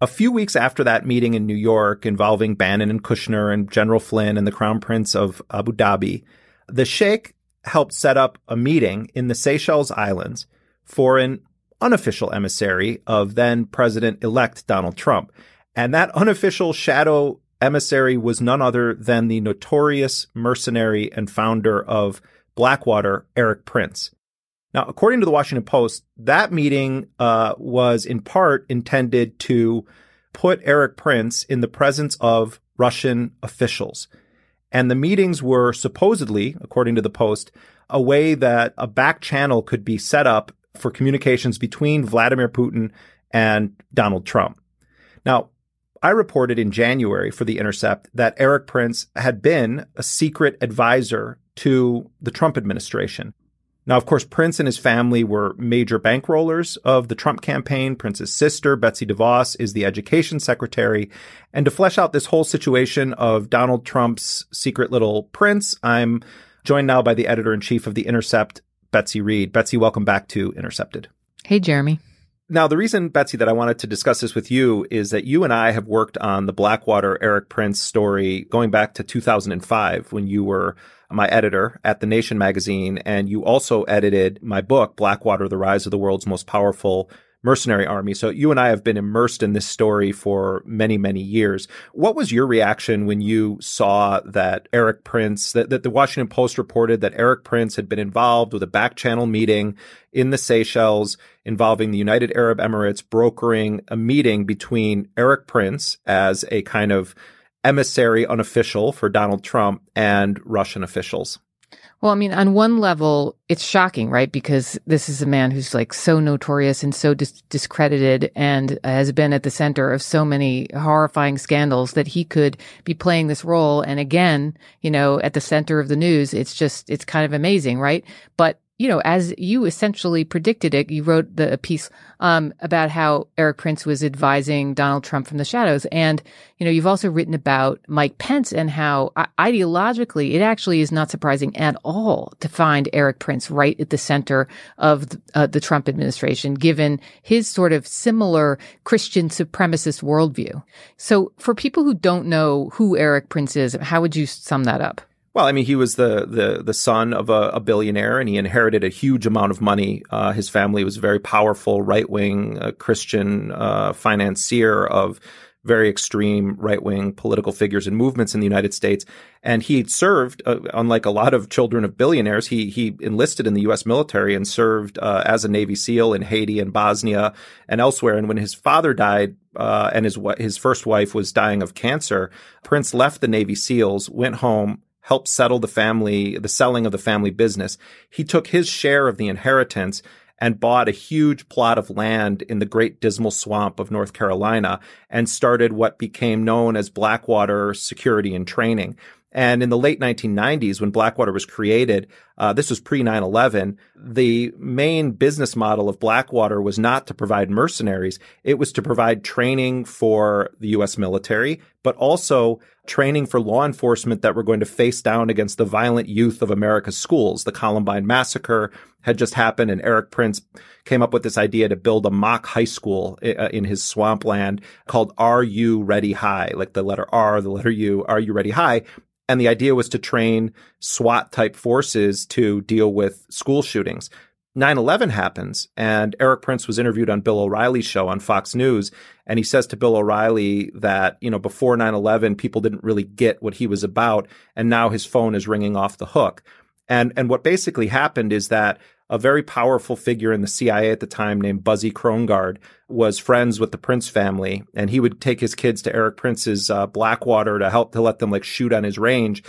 S15: A few weeks after that meeting in New York involving Bannon and Kushner and General Flynn and the Crown Prince of Abu Dhabi, the Sheikh helped set up a meeting in the Seychelles Islands for an unofficial emissary of then President elect Donald Trump. And that unofficial shadow emissary was none other than the notorious mercenary and founder of Blackwater Erik Prince. Now, according to the Washington Post, that meeting uh, was in part intended to put Erik Prince in the presence of Russian officials. And the meetings were supposedly, according to the Post, a way that a back channel could be set up for communications between Vladimir Putin and Donald Trump. Now, I reported in January for The Intercept that Erik Prince had been a secret advisor to the Trump administration. Now, of course, Prince and his family were major bankrollers of the Trump campaign. Prince's sister, Betsy DeVos, is the education secretary. And to flesh out this whole situation of Donald Trump's secret little prince, I'm joined now by the editor in chief of The Intercept, Betsy Reed. Betsy, welcome back to Intercepted.
S17: Hey, Jeremy.
S15: Now, the reason, Betsy, that I wanted to discuss this with you is that you and I have worked on the Blackwater Erik Prince story going back to 2005 when you were my editor at The Nation magazine, and you also edited my book, Blackwater, The Rise of the World's Most Powerful mercenary army. So you and I have been immersed in this story for many, many years. What was your reaction when you saw that Erik Prince, that, that the Washington Post reported that Erik Prince had been involved with a back channel meeting in the Seychelles involving the United Arab Emirates brokering a meeting between Erik Prince as a kind of emissary unofficial for Donald Trump and Russian officials.
S17: Well, I mean, on one level, it's shocking, right? Because this is a man who's like so notorious and so dis- discredited and has been at the center of so many horrifying scandals that he could be playing this role. And again, you know, at the center of the news, it's just, it's kind of amazing, right? But you know, as you essentially predicted it, you wrote the piece um, about how Erik Prince was advising Donald Trump from the shadows, and you know, you've also written about Mike Pence and how uh, ideologically, it actually is not surprising at all to find Erik Prince right at the center of the, uh, the Trump administration, given his sort of similar Christian supremacist worldview. So, for people who don't know who Erik Prince is, how would you sum that up?
S15: Well, I mean, he was the the the son of a, a billionaire, and he inherited a huge amount of money. Uh, his family was a very powerful right wing uh, Christian uh, financier of very extreme right wing political figures and movements in the United States. And he served, uh, unlike a lot of children of billionaires, he he enlisted in the U.S. military and served uh, as a Navy SEAL in Haiti and Bosnia and elsewhere. And when his father died, uh, and his his first wife was dying of cancer, Prince left the Navy SEALs, went home helped settle the family, the selling of the family business. He took his share of the inheritance and bought a huge plot of land in the Great Dismal Swamp of North Carolina and started what became known as Blackwater Security and Training. And in the late 1990s, when Blackwater was created, uh, this was pre 9 11, the main business model of Blackwater was not to provide mercenaries. It was to provide training for the U.S. military, but also training for law enforcement that were going to face down against the violent youth of America's schools. The Columbine massacre had just happened and Erik Prince came up with this idea to build a mock high school uh, in his swampland called Are You Ready High? Like the letter R, the letter U, Are You Ready High? And the idea was to train SWAT type forces to deal with school shootings. 9-11 happens and Erik Prince was interviewed on Bill O'Reilly's show on Fox News. And he says to Bill O'Reilly that, you know, before 9-11, people didn't really get what he was about. And now his phone is ringing off the hook. And, and what basically happened is that a very powerful figure in the CIA at the time named Buzzy Krongard was friends with the Prince family, and he would take his kids to Erik Prince's uh, Blackwater to help to let them like shoot on his range.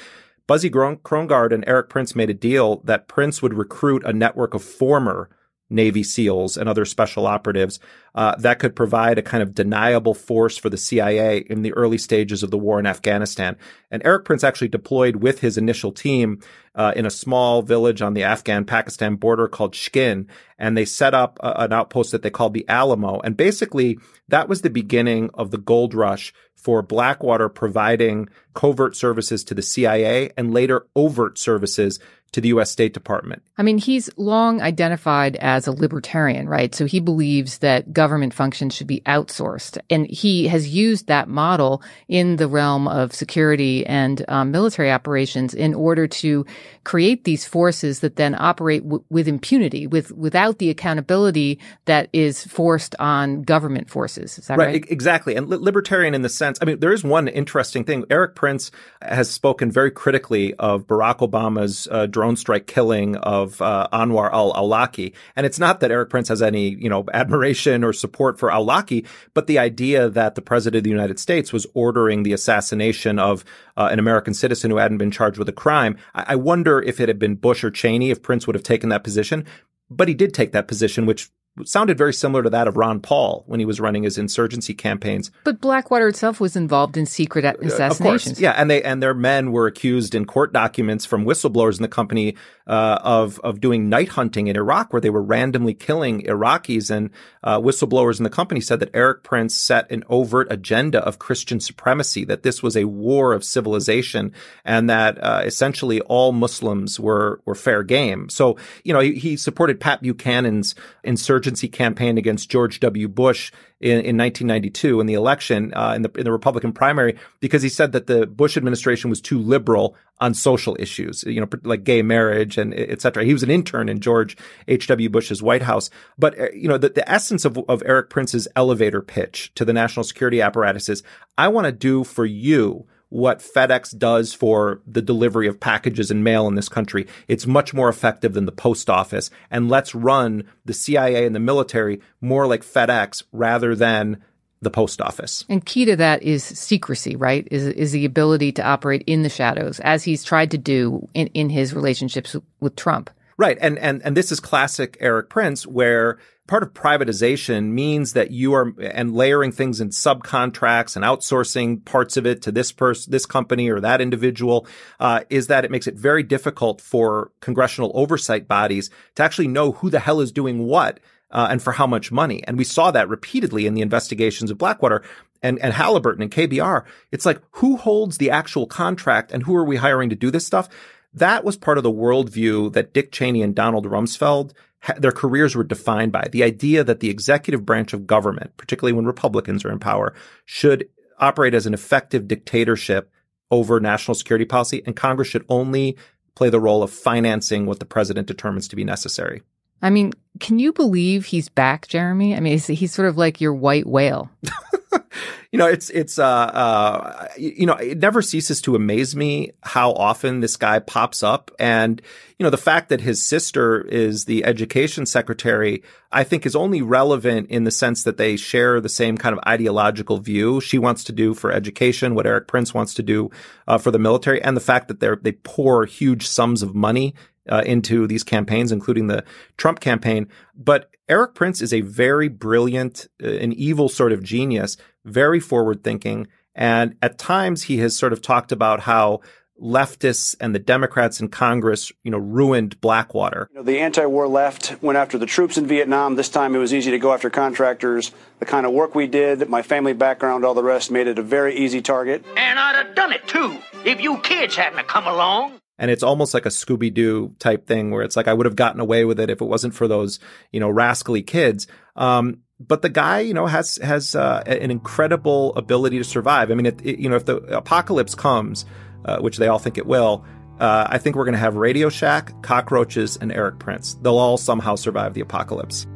S15: Buzzy Krongard and Erik Prince made a deal that Prince would recruit a network of former Navy SEALs and other special operatives uh, that could provide a kind of deniable force for the CIA in the early stages of the war in Afghanistan. And Erik Prince actually deployed with his initial team uh, in a small village on the Afghan-Pakistan border called Shkin, and they set up a, an outpost that they called the Alamo. And basically, that was the beginning of the gold rush for Blackwater providing covert services to the CIA and later overt services to the U.S. State Department.
S17: I mean, he's long identified as a libertarian, right? So he believes that government functions should be outsourced. And he has used that model in the realm of security and um, military operations in order to create these forces that then operate w- with impunity, with without the accountability that is forced on government forces. Is that right? right?
S15: Exactly. And li- libertarian in the sense, I mean, there is one interesting thing. Erik Prince has spoken very critically of Barack Obama's uh, drone strike killing of uh, Anwar al-Awlaki. And it's not that Erik Prince has any, you know, admiration or support for al-Awlaki, but the idea that the president of the United States was ordering the assassination of uh, an American citizen who hadn't been charged with a crime. I-, I wonder if it had been Bush or Cheney, if Prince would have taken that position. But he did take that position, which sounded very similar to that of Ron Paul when he was running his insurgency campaigns.
S17: But Blackwater itself was involved in secret assassinations.
S15: yeah, and they and their men were accused in court documents from whistleblowers in the company uh, of of doing night hunting in Iraq, where they were randomly killing Iraqis. And uh, whistleblowers in the company said that Erik Prince set an overt agenda of Christian supremacy, that this was a war of civilization, and that uh, essentially all Muslims were were fair game. So you know he, he supported Pat Buchanan's insurgency insurgency campaign against George W. Bush in, in 1992 in the election uh, in the in the Republican primary because he said that the Bush administration was too liberal on social issues, you know, like gay marriage and et cetera. He was an intern in George H.W. Bush's White House. But, uh, you know, the, the essence of, of Erik Prince's elevator pitch to the national security apparatus is I want to do for you what FedEx does for the delivery of packages and mail in this country. It's much more effective than the post office. And let's run the CIA and the military more like FedEx rather than the post office.
S17: And key to that is secrecy, right? Is is the ability to operate in the shadows as he's tried to do in, in his relationships with Trump.
S15: Right. And, and, and this is classic Erik Prince where part of privatization means that you are, and layering things in subcontracts and outsourcing parts of it to this person, this company or that individual, uh, is that it makes it very difficult for congressional oversight bodies to actually know who the hell is doing what. Uh, and for how much money. And we saw that repeatedly in the investigations of Blackwater and, and Halliburton and KBR. It's like, who holds the actual contract and who are we hiring to do this stuff? That was part of the worldview that Dick Cheney and Donald Rumsfeld their careers were defined by the idea that the executive branch of government, particularly when Republicans are in power, should operate as an effective dictatorship over national security policy, and Congress should only play the role of financing what the president determines to be necessary.
S17: I mean, can you believe he's back, Jeremy? I mean, he's sort of like your white whale.
S15: you know, it's it's uh, uh, you know, it never ceases to amaze me how often this guy pops up, and you know, the fact that his sister is the education secretary, I think, is only relevant in the sense that they share the same kind of ideological view. She wants to do for education what Erik Prince wants to do uh, for the military, and the fact that they they pour huge sums of money uh, into these campaigns, including the Trump campaign. But Erik Prince is a very brilliant, uh, an evil sort of genius, very forward thinking. And at times he has sort of talked about how leftists and the Democrats in Congress, you know, ruined Blackwater.
S18: You know, the anti-war left went after the troops in Vietnam. This time it was easy to go after contractors. The kind of work we did, my family background, all the rest made it a very easy target.
S19: And I'd have done it too if you kids hadn't come along.
S15: And it's almost like a Scooby Doo type thing where it's like I would have gotten away with it if it wasn't for those, you know, rascally kids. Um, but the guy, you know, has has uh, an incredible ability to survive. I mean, it, it, you know, if the apocalypse comes, uh, which they all think it will, uh, I think we're going to have Radio Shack, cockroaches, and Erik Prince. They'll all somehow survive the apocalypse.